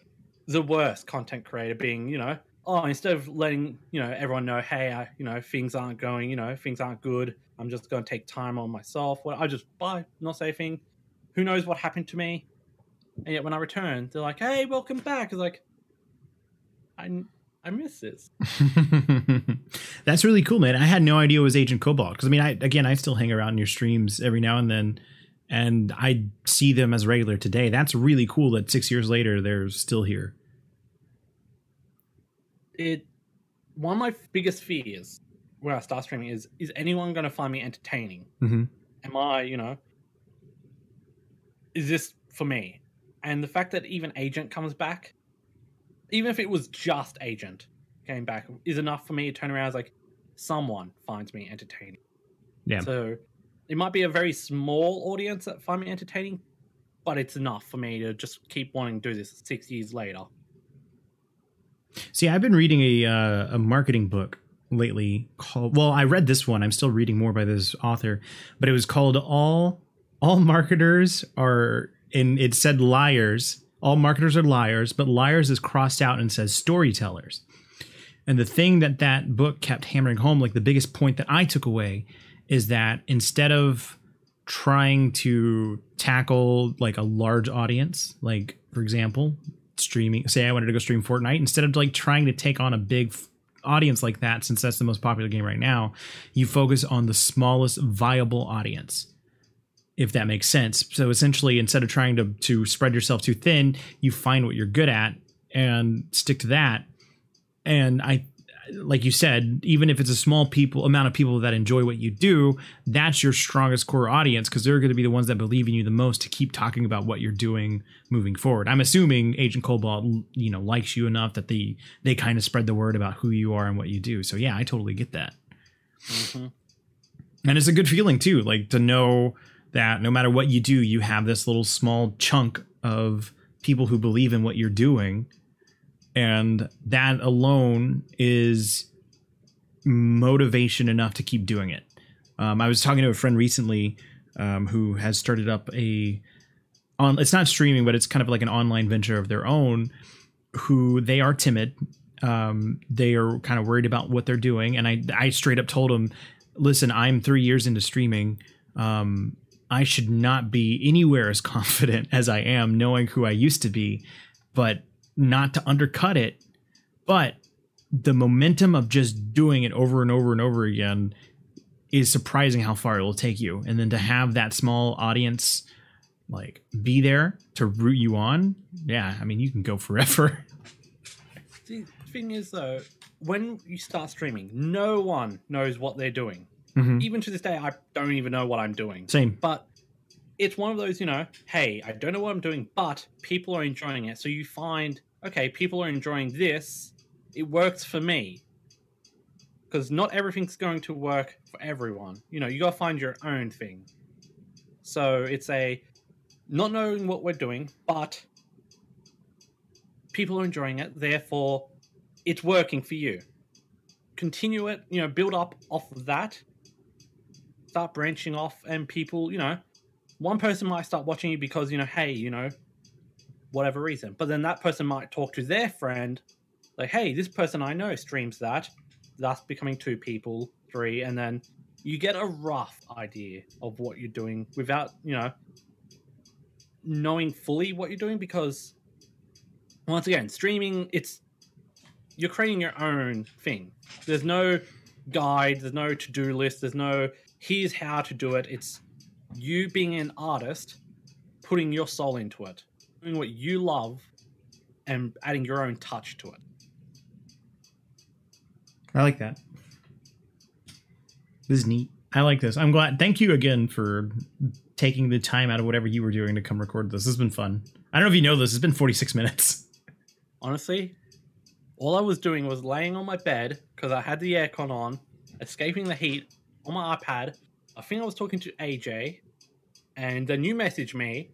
the worst content creator. Being, you know, oh, instead of letting you know everyone know, hey, I, you know, things aren't going, you know, things aren't good. I'm just going to take time on myself. Well, I just bye, not say a thing. Who knows what happened to me? And yet when I return, they're like, "Hey, welcome back." It's like, I I miss this. [laughs] That's really cool, man. I had no idea it was Agent Cobalt because I mean, I again, I still hang around in your streams every now and then, and I see them as regular today. That's really cool that six years later they're still here. It one of my biggest fears when I start streaming is is anyone going to find me entertaining? Mm-hmm. Am I, you know, is this for me? And the fact that even Agent comes back, even if it was just Agent came back, is enough for me to turn around as like someone finds me entertaining. Yeah. So it might be a very small audience that find me entertaining, but it's enough for me to just keep wanting to do this six years later. See, I've been reading a uh, a marketing book lately called. Well, I read this one. I'm still reading more by this author, but it was called "All All Marketers Are." And it said liars. All marketers are liars, but liars is crossed out and says storytellers. And the thing that that book kept hammering home, like the biggest point that I took away, is that instead of trying to tackle like a large audience, like for example, streaming, say I wanted to go stream Fortnite, instead of like trying to take on a big audience like that, since that's the most popular game right now, you focus on the smallest viable audience. If that makes sense. So essentially, instead of trying to to spread yourself too thin, you find what you're good at and stick to that. And I like you said, even if it's a small people amount of people that enjoy what you do, that's your strongest core audience because they're going to be the ones that believe in you the most to keep talking about what you're doing moving forward. I'm assuming Agent Cobalt, you know, likes you enough that they they kind of spread the word about who you are and what you do. So yeah, I totally get that. Mm-hmm. And it's a good feeling too, like to know that no matter what you do, you have this little small chunk of people who believe in what you're doing and that alone is motivation enough to keep doing it. Um, I was talking to a friend recently um, who has started up a on. It's not streaming, but it's kind of like an online venture of their own. Who they are timid. Um, they are kind of worried about what they're doing, and I I straight up told them, "Listen, I'm three years into streaming. Um, I should not be anywhere as [laughs] confident as I am, knowing who I used to be, but." not to undercut it, but the momentum of just doing it over and over and over again is surprising how far it will take you. And then to have that small audience like be there to root you on, yeah, I mean you can go [laughs] forever. The thing is though, when you start streaming, no one knows what they're doing. Mhm. Even to this day, I don't even know what I'm doing. Same. But it's one of those, you know, hey, I don't know what I'm doing, but people are enjoying it. So you find, okay, people are enjoying this. It works for me. Because not everything's going to work for everyone. You know, you got to find your own thing. So it's a not knowing what we're doing, but people are enjoying it. Therefore, it's working for you. Continue it, you know, build up off of that. Start branching off, and people, you know, one person might start watching you because you know hey you know whatever reason. But then that person might talk to their friend like hey this person i know streams that. That's becoming two people three. And then you get a rough idea of what you're doing without you know knowing fully what you're doing because once again streaming it's you're creating your own thing. There's no guide there's no to-do list there's no here's how to do it it's you being an artist, putting your soul into it, doing what you love, and adding your own touch to it. I like that. This is neat. I like this. I'm glad. Thank you again for taking the time out of whatever you were doing to come record this. This has been fun. I don't know if you know this. It's been 46 minutes. Honestly, all I was doing was laying on my bed because I had the aircon on, escaping the heat on my iPad. I think I was talking to AJ, and then you messaged me.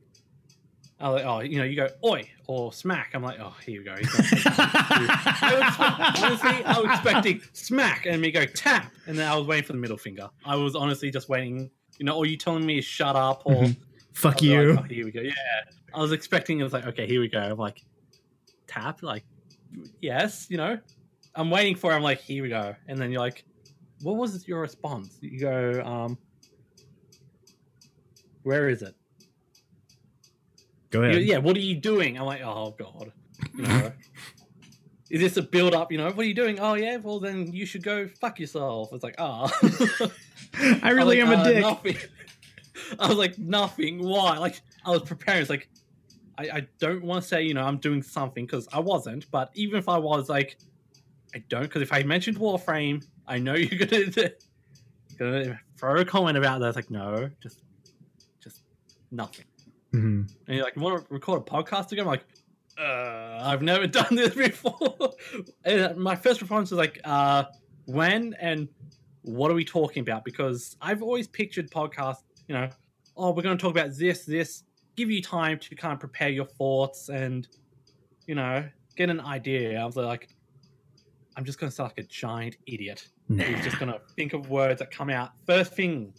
I was like, oh, you know, you go oi or smack. I'm like, oh, here you go. I was honestly, I was expecting smack and me go tap, and then I was waiting for the middle finger. I was honestly just waiting, you know, or you telling me shut up or Mhm. Fuck you. like, oh, here we go. Yeah, I was expecting it was like, okay, here we go. I'm like, tap, like, yes, you know. I'm waiting for. it. I'm like, here we go, and then you're like, what was your response? You go, um, where is it? Go ahead. yeah, what are you doing? I'm like, oh god, you know. [laughs] Is this a build up? You know, what are you doing? Oh yeah, well then you should go fuck yourself. It's like, oh, [laughs] I really am a dick. Nothing. [laughs] I was like, nothing. Why? Like, I was preparing. It's like, I, I don't want to say, you know, I'm doing something because I wasn't. But even if I was, like, I don't. Because if I mentioned Warframe, I know [laughs] you're gonna gonna throw a comment about that. It's like, no, just, just nothing. Mhm. And you're like, you want to record a podcast again? I'm like, uh, I've never [laughs] done this before. and my first response was like, uh, when and what are we talking about? Because I've always pictured podcasts, you know, oh, we're going to talk about this, this, give you time to kind of prepare your thoughts and, you know, get an idea. I was like, I'm just going to sound like a giant idiot. Nah. Who's just going to think of words that come out first thing.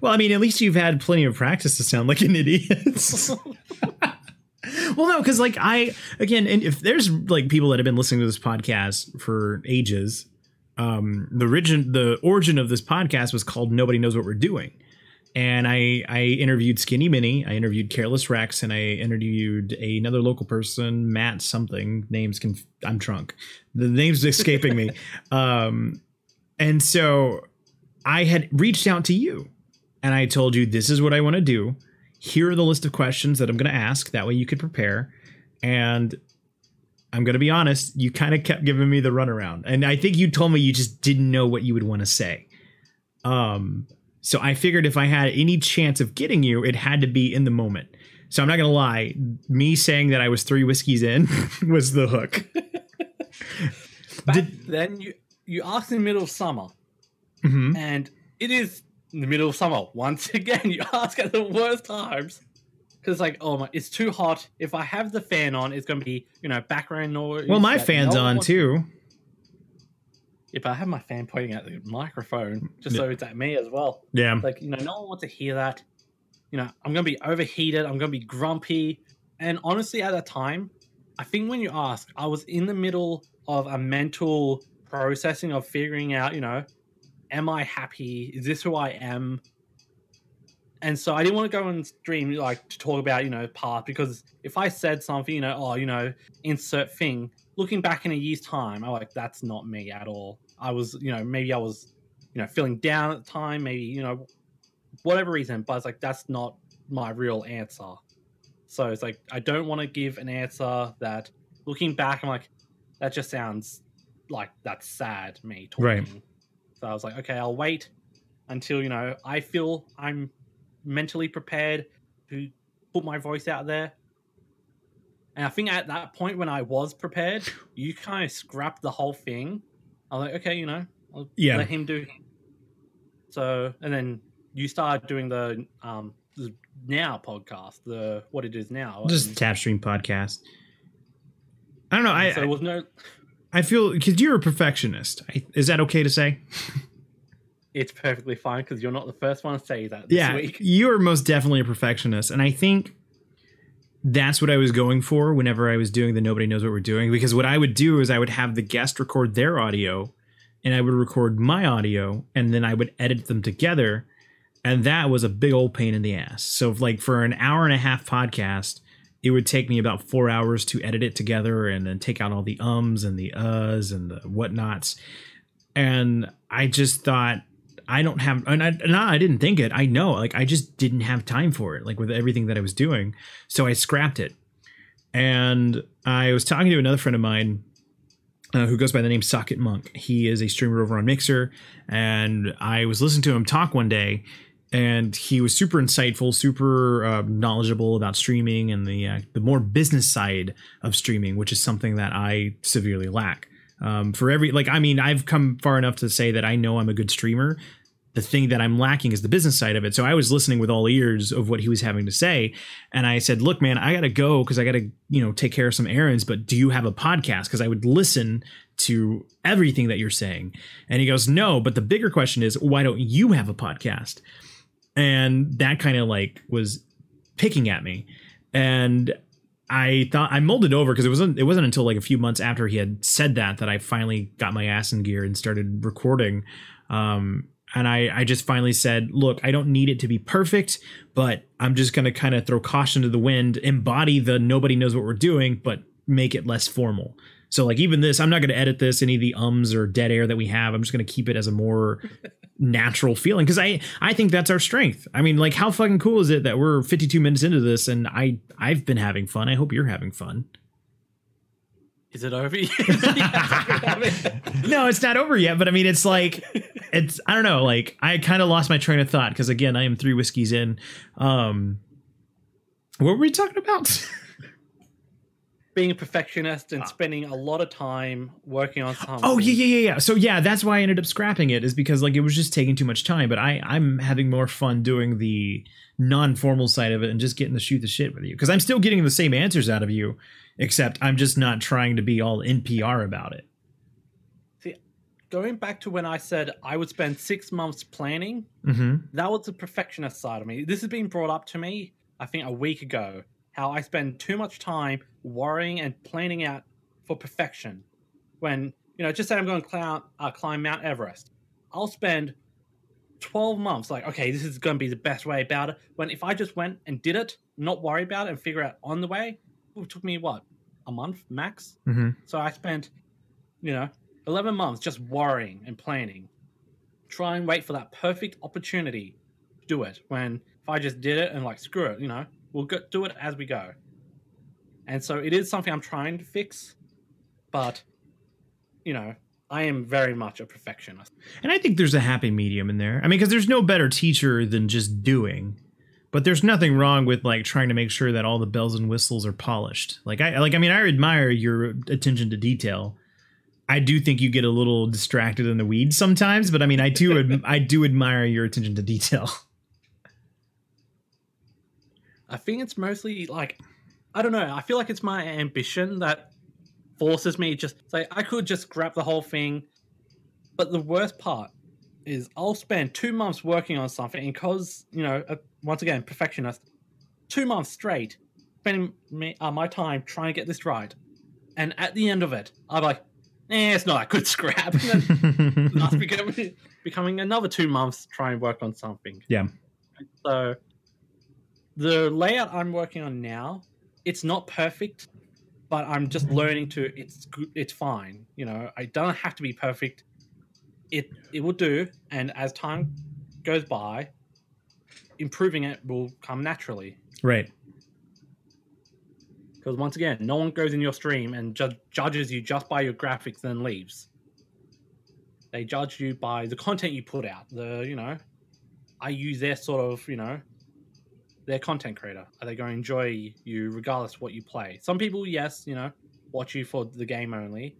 Well, I mean, at least you've had plenty of practice to sound like an idiot. [laughs] well, no, because like I again, and if there's like people that have been listening to this podcast for ages, um, the origin the origin of this podcast was called "Nobody Knows What We're Doing," and I I interviewed Skinny Minnie, I interviewed Careless Rex, and I interviewed another local person, Matt something. Names can I'm drunk. The name's escaping me. [laughs] Um, and so I had reached out to you, and I told you this is what I want to do. Here are the list of questions that I'm going to ask. That way you could prepare. And I'm going to be honest, you kind of kept giving me the runaround. And I think you told me you just didn't know what you would want to say. Um, so I figured if I had any chance of getting you, it had to be in the moment. So I'm not going to lie, me saying that I was three whiskeys in [laughs] was the hook. [laughs] Back Did, then you you asked in the middle of summer, mm-hmm. and it is in the middle of summer. [laughs] Once again, you ask at the worst times because like oh my it's too hot if i have the fan on it's going to be you know background noise well my fan's no on too if i have my fan pointing at the microphone just yeah. so it's at me as well. Yeah. Like you know no one wants to hear that. You know i'm going to be overheated i'm going to be grumpy. And honestly at that time i think when you ask i was in the middle of a mental processing of figuring out you know am i happy? Is this who i am? And so I didn't want to go on stream like to talk about you know part because if I said something you know oh you know insert thing looking back in a year's time I'm like that's not me at all I was you know maybe I was you know feeling down at the time maybe you know whatever reason but it's like that's not my real answer so it's like I don't want to give an answer that looking back I'm like that just sounds like that's sad me talking right. so I was like okay I'll wait until you know I feel I'm mentally prepared to put my voice out there. And I think at that point when I was prepared, you kind of scrapped the whole thing. I was like, okay, you know, I'll yeah. let him do. So, and then you started doing the um the now podcast, the what it is now, just and, Tapstream podcast. I don't know. I so was no. I feel because you're a perfectionist. I, is that okay to say? [laughs] it's perfectly fine because you're not the first one to say that this yeah, week. You're most definitely a perfectionist. And I think that's what I was going for whenever I was doing the Nobody Knows What We're Doing. Because what I would do is I would have the guest record their audio and I would record my audio and then I would edit them together. And that was a big old pain in the ass. So, like, for an hour and a half podcast, it would take me about four hours to edit it together and then take out all the ums and the uhs and the whatnots. And I just thought, I don't have, and I, I didn't think it. I know, like, I just didn't have time for it, like with everything that I was doing. So I scrapped it. And I was talking to another friend of mine uh, who goes by the name Socket Monk. He is a streamer over on Mixer. And I was listening to him talk one day, and he was super insightful, super uh, knowledgeable about streaming and the uh, the more business side of streaming, which is something that I severely lack. Um, for every like, I mean, I've come far enough to say that I know I'm a good streamer. The thing that I'm lacking is the business side of it. So I was listening with all ears of what he was having to say, and I said, "Look, man, I got to go because I got to, you know, take care of some errands. But do you have a podcast? Because I would listen to everything that you're saying." And he goes, "No, but the bigger question is, why don't you have a podcast?" And that kind of like was picking at me, and I thought I molded over because it wasn't it wasn't until like a few months after he had said that that I finally got my ass in gear and started recording. Um, and I I just finally said, look, I don't need it to be perfect, but I'm just gonna kind of throw caution to the wind, embody the nobody knows what we're doing, but make it less formal. So like even this, I'm not gonna edit this any of the ums or dead air that we have. I'm just gonna keep it as a more natural feeling because I I think that's our strength. I mean, like how fucking cool is it that we're 52 minutes into this and I I've been having fun. I hope you're having fun. Is it over? [laughs] no, it's not over yet. But I mean, it's like it's I don't know. Like I kind of lost my train of thought because again, I am three whiskeys in. Um, what were we talking about? [laughs] being a perfectionist and ah. spending a lot of time working on something. Oh yeah, yeah, yeah, yeah. So yeah, that's why I ended up scrapping it is because like it was just taking too much time. But I I'm having more fun doing the non-formal side of it and just getting to shoot the shit with you because I'm still getting the same answers out of you, except I'm just not trying to be all NPR about it. See, going back to when I said I would spend six months planning, mm-hmm. that was the perfectionist side of me. This has been brought up to me, I think, a week ago how I spend too much time worrying and planning out for perfection. When, you know, just say I'm going to climb, uh, climb Mount Everest, I'll spend 12 months, like, okay, this is going to be the best way about it. When if I just went and did it, not worry about it and figure out on the way, it took me what, a month max? Mm-hmm. So I spent, you know, 11 months just worrying and planning. Try and wait for that perfect opportunity to do it. When if I just did it and like, screw it, you know, we'll go, do it as we go. And so it is something I'm trying to fix, but, you know, I am very much a perfectionist. And I think there's a happy medium in there. I mean, because there's no better teacher than just doing. But there's nothing wrong with like trying to make sure that all the bells and whistles are polished. Like I like I mean I admire your attention to detail. I do think you get a little distracted in the weeds sometimes, but I mean I do [laughs] I do admire your attention to detail. [laughs] I think it's mostly like I don't know. I feel like it's my ambition that forces me just say I could just grab the whole thing. But the worst part is I'll spend two months working on something, and because you know, uh, once again, perfectionist, two months straight, spending me, uh, my time trying to get this right, and at the end of it, I'm like, eh, it's not a good [laughs] scrap. And then [laughs] that's becoming, becoming another two months trying to work on something. Yeah. So the layout I'm working on now, it's not perfect, but I'm just learning to. It's. It's fine. You know, I don't have to be perfect. It it will do, and as time goes by, improving it will come naturally. right. Because once again, no one goes in your stream and ju- judges you just by your graphics, then leaves. They judge you by the content you put out. The you know, I use their sort of you know, their content creator. Are they going to enjoy you regardless of what you play? Some people, yes, you know, watch you for the game only,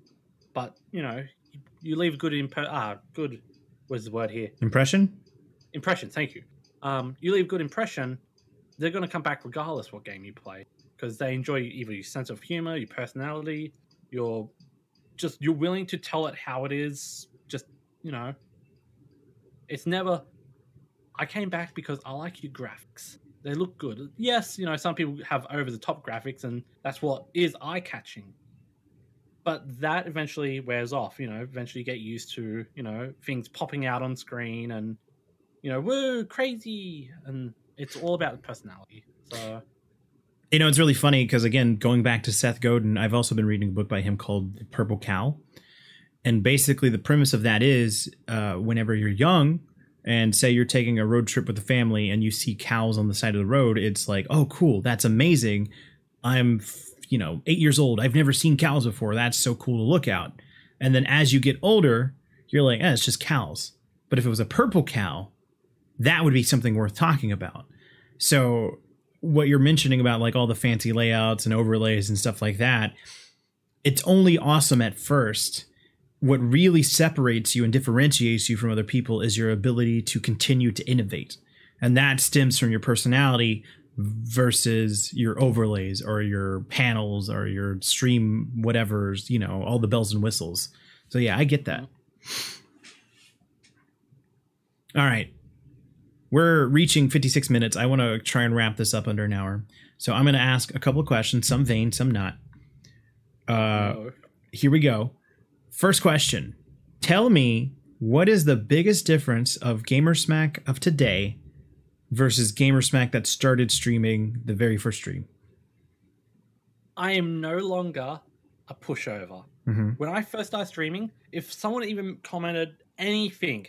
but you know, you, you leave good imp- ah good. What's the word here? Impression? impression. Thank you. Um, you leave a good impression, they're going to come back regardless what game you play because they enjoy either your sense of humor, your personality, your just you're willing to tell it how it is. Just you know, it's never. I came back because I like your graphics. They look good. Yes, you know some people have over the top graphics, and that's what is eye catching. But that eventually wears off. You know, eventually you get used to you know things popping out on screen and you know, woo, crazy, and it's all about the personality. So You know, it's really funny because again, going back to Seth Godin, I've also been reading a book by him called The Purple Cow. And basically the premise of that is uh, whenever you're young and say you're taking a road trip with the family and you see cows on the side of the road, it's like, oh, cool, that's amazing. I'm, you know, eight years old. I've never seen cows before. That's so cool to look at. And then as you get older, you're like, eh, it's just cows. But if it was a purple cow, that would be something worth talking about. So what you're mentioning about like all the fancy layouts and overlays and stuff like that, it's only awesome at first. What really separates you and differentiates you from other people is your ability to continue to innovate. And that stems from your personality versus your overlays or your panels or your stream whatever's, you know, all the bells and whistles. So yeah, I get that. All right. We're reaching 56 minutes. I want to try and wrap this up under an hour. So I'm going to ask a couple of questions, some vain, some not. Uh, here we go. First question. Tell me what is the biggest difference of Gamersmack of today versus Gamersmack that started streaming the very first stream? I am no longer a pushover. Mm-hmm. When I first started streaming, if someone even commented anything,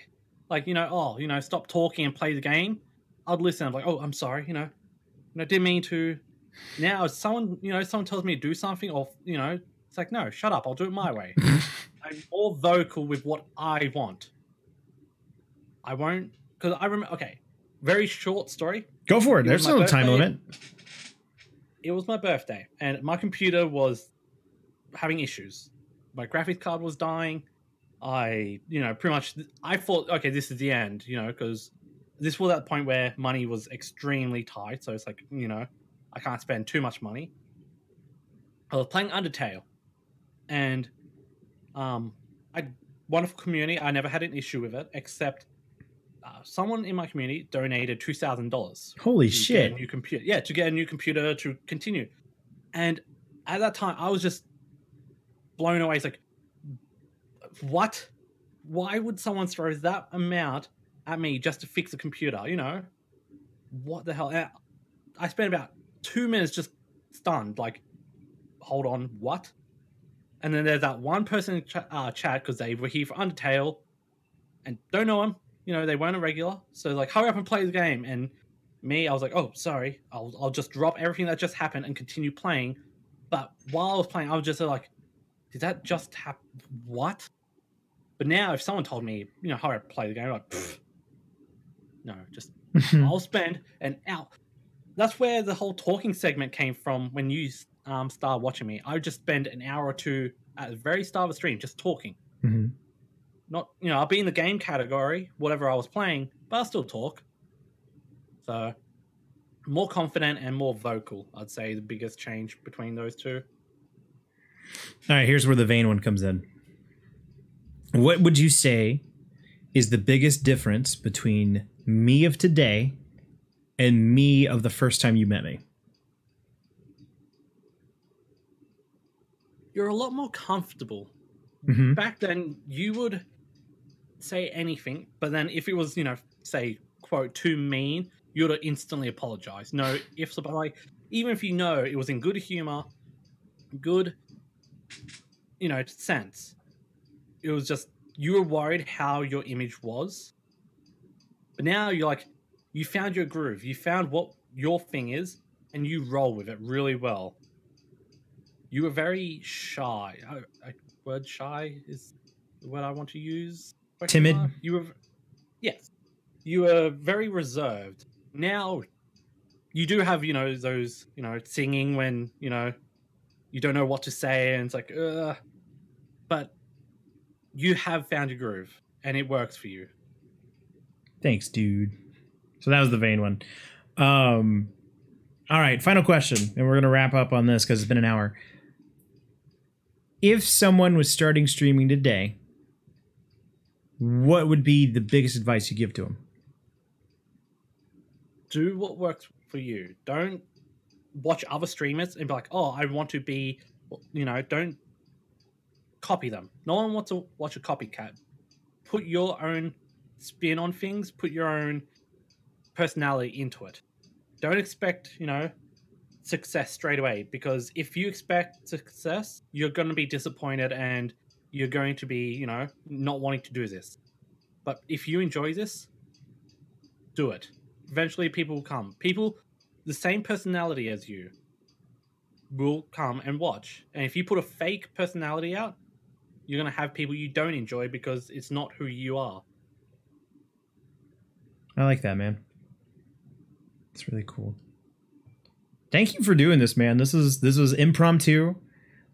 like you know, oh, you know, stop talking and play the game, I'd listen. I'm like, oh, I'm sorry, you know, you know, didn't mean to. Now, if someone, you know, someone tells me to do something, or you know, it's like, no, shut up, I'll do it my way. [laughs] I'm more vocal with what I want. I won't because I remember. Okay, very short story. Go for it. It There's no time limit. It was my birthday, and my computer was having issues. My graphics card was dying. I, you know, pretty much, I thought, okay, this is the end, you know, because this was at the point where money was extremely tight. So it's like, you know, I can't spend too much money. I was playing Undertale, and um, I wonderful community. I never had an issue with it, except uh, someone in my community donated two thousand dollars Holy shit. new computer. Yeah, to get a new computer to continue. And at that time, I was just blown away. It's like, what? Why would someone throw that amount at me just to fix a computer. You know, what the hell? And I spent about two minutes just stunned, like, hold on, what? And then there's that one person in ch- uh, chat because they were here for Undertale and don't know them. You know, they weren't a regular. So, like, hurry up and play the game. And me, I was like, oh, sorry. I'll, I'll just drop everything that just happened and continue playing. But while I was playing, I was just like, did that just happen? What? But now, if someone told me, you know, hurry up, play the game, I'm like, Pfft. no, just [laughs] I'll spend an hour. That's where the whole talking segment came from when you um, start watching me. I would just spend an hour or two at the very start of the stream just talking. Mhm. Not, you know, I'll be in the game category, whatever I was playing, but I'll still talk. So, more confident and more vocal, I'd say the biggest change between those two. All right, here's where the vain one comes in. What would you say is the biggest difference between me of today and me of the first time you met me? You're a lot more comfortable Mm-hmm. back then you would say anything, but then if it was, you know, say quote too mean, you would instantly apologize. No ifs about like even if you know it was in good humor, good, you know, sense. It was just you were worried how your image was, but now you're like, you found your groove, you found what your thing is, and you roll with it really well. You were very shy. I, I, word shy is the word I want to use. Timid? You were, yes, you were very reserved. Now, you do have you know those you know singing when you know you don't know what to say and it's like, uh, but you have found your groove and it works for you. Thanks, dude. So that was the vain one. Um, all right, final question, and we're gonna wrap up on this because it's been an hour. If someone was starting streaming today, what would be the biggest advice you give to them? do what works for you. Don't watch other streamers and be like, oh, I want to be, you know, don't copy them. No one wants to watch a copycat. Put your own spin on things, put your own personality into it. Don't expect, you know, success straight away because if you expect success, you're going to be disappointed and you're going to be, you know, not wanting to do this. But if you enjoy this, do it eventually people will come. People, the same personality as you, will come and watch. And if you put a fake personality out, you're going to have people you don't enjoy because it's not who you are. I like that, man. It's really cool. Thank you for doing this, man. This is this was impromptu.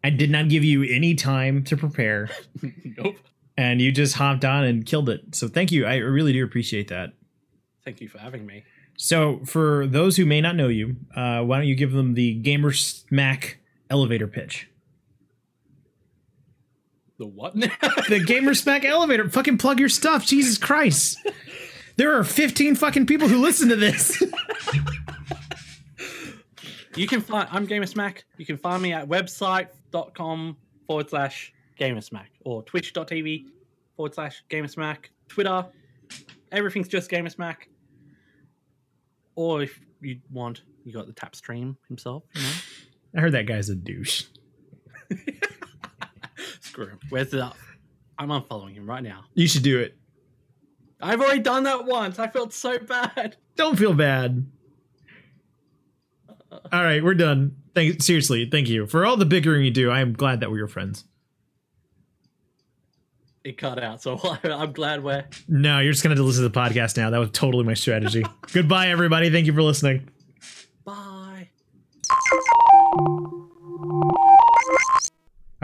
I did not give you any time to prepare, [laughs] nope. and you just hopped on and killed it. So thank you. I really do appreciate that. Thank you for having me. So, for those who may not know you, uh, why don't you give them the Gamersmack elevator pitch? The what? [laughs] The Gamersmack elevator. Fucking plug your stuff. Jesus Christ. [laughs] There are 15 fucking people who listen to this. You can find, I'm Gamersmack. You can find me at website.com forward slash Gamersmack or twitch.tv forward slash Gamersmack. Twitter, everything's just Gamersmack. Or if you want, you got the tap stream himself. You know? [laughs] I heard that guy's a douche. [laughs] Screw him. Where's the? I'm unfollowing him right now. You should do it. I've already done that once. I felt so bad. Don't feel bad. [laughs] All right, we're done. Thank seriously, thank you for all the bickering you do. I am glad that we're your friends. It cut out, so [laughs] I'm glad we're. No, you're just gonna have to listen to the podcast now. That was totally my strategy. [laughs] Goodbye, everybody. Thank you for listening.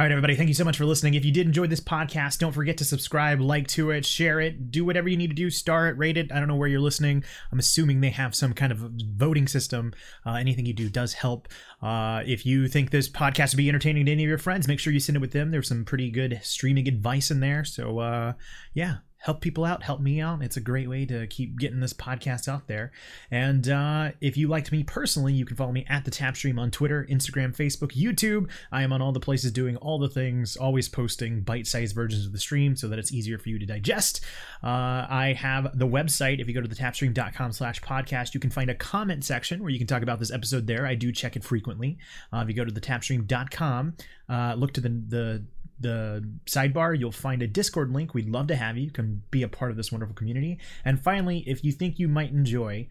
Right, everybody, thank you so much for listening. If you did enjoy this podcast, don't forget to subscribe, like to it, share it, do whatever you need to do, star it, rate it. I don't know where you're listening. I'm assuming they have some kind of voting system. Uh, anything you do does help. Uh, if you think this podcast would be entertaining to any of your friends, make sure you send it with them. There's some pretty good streaming advice in there. So, uh, yeah, help people out, help me out. It's a great way to keep getting this podcast out there. And uh, if you liked me personally, you can follow me at the Tapstream on Twitter, Instagram, Facebook, YouTube. I am on all the places doing all the things, always posting bite-sized versions of the stream so that it's easier for you to digest. Uh, I have the website. If you go to the tapstream.com slash podcast, you can find a comment section where you can talk about this episode there. I do check it frequently. Uh, if you go to the tapstream.com, uh, look to the, the the sidebar, you'll find a Discord link. We'd love to have you. You can be a part of this wonderful community. And finally, if you think you might enjoy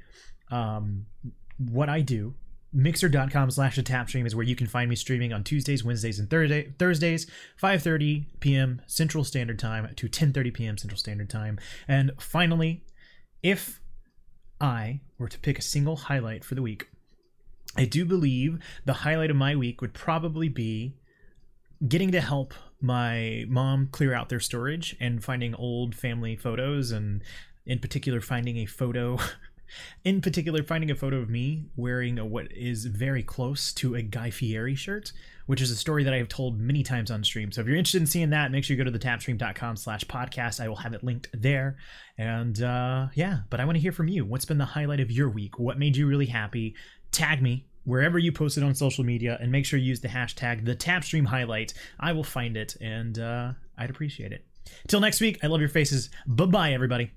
um, what I do, mixer.com slash the tap stream is where you can find me streaming on Tuesdays, Wednesdays, and Thursday, Thursdays, 5.30 p.m. Central Standard Time to 10.30 p.m. Central Standard Time. And finally, if I were to pick a single highlight for the week, I do believe the highlight of my week would probably be getting to help my mom clear out their storage and finding old family photos and in particular finding a photo [laughs] in particular finding a photo of me wearing a, what is very close to a guy fieri shirt which is a story that i have told many times on stream. So if you're interested in seeing that make sure you go to the tapstream.com slash podcast. I will have it linked there. And uh, yeah but i want to hear from you. What's been the highlight of your week? What made you really happy? Tag me wherever you post it on social media and make sure you use the hashtag the tapstream highlight. I will find it and uh, i'd appreciate it. Till next week i love your faces. Bye bye everybody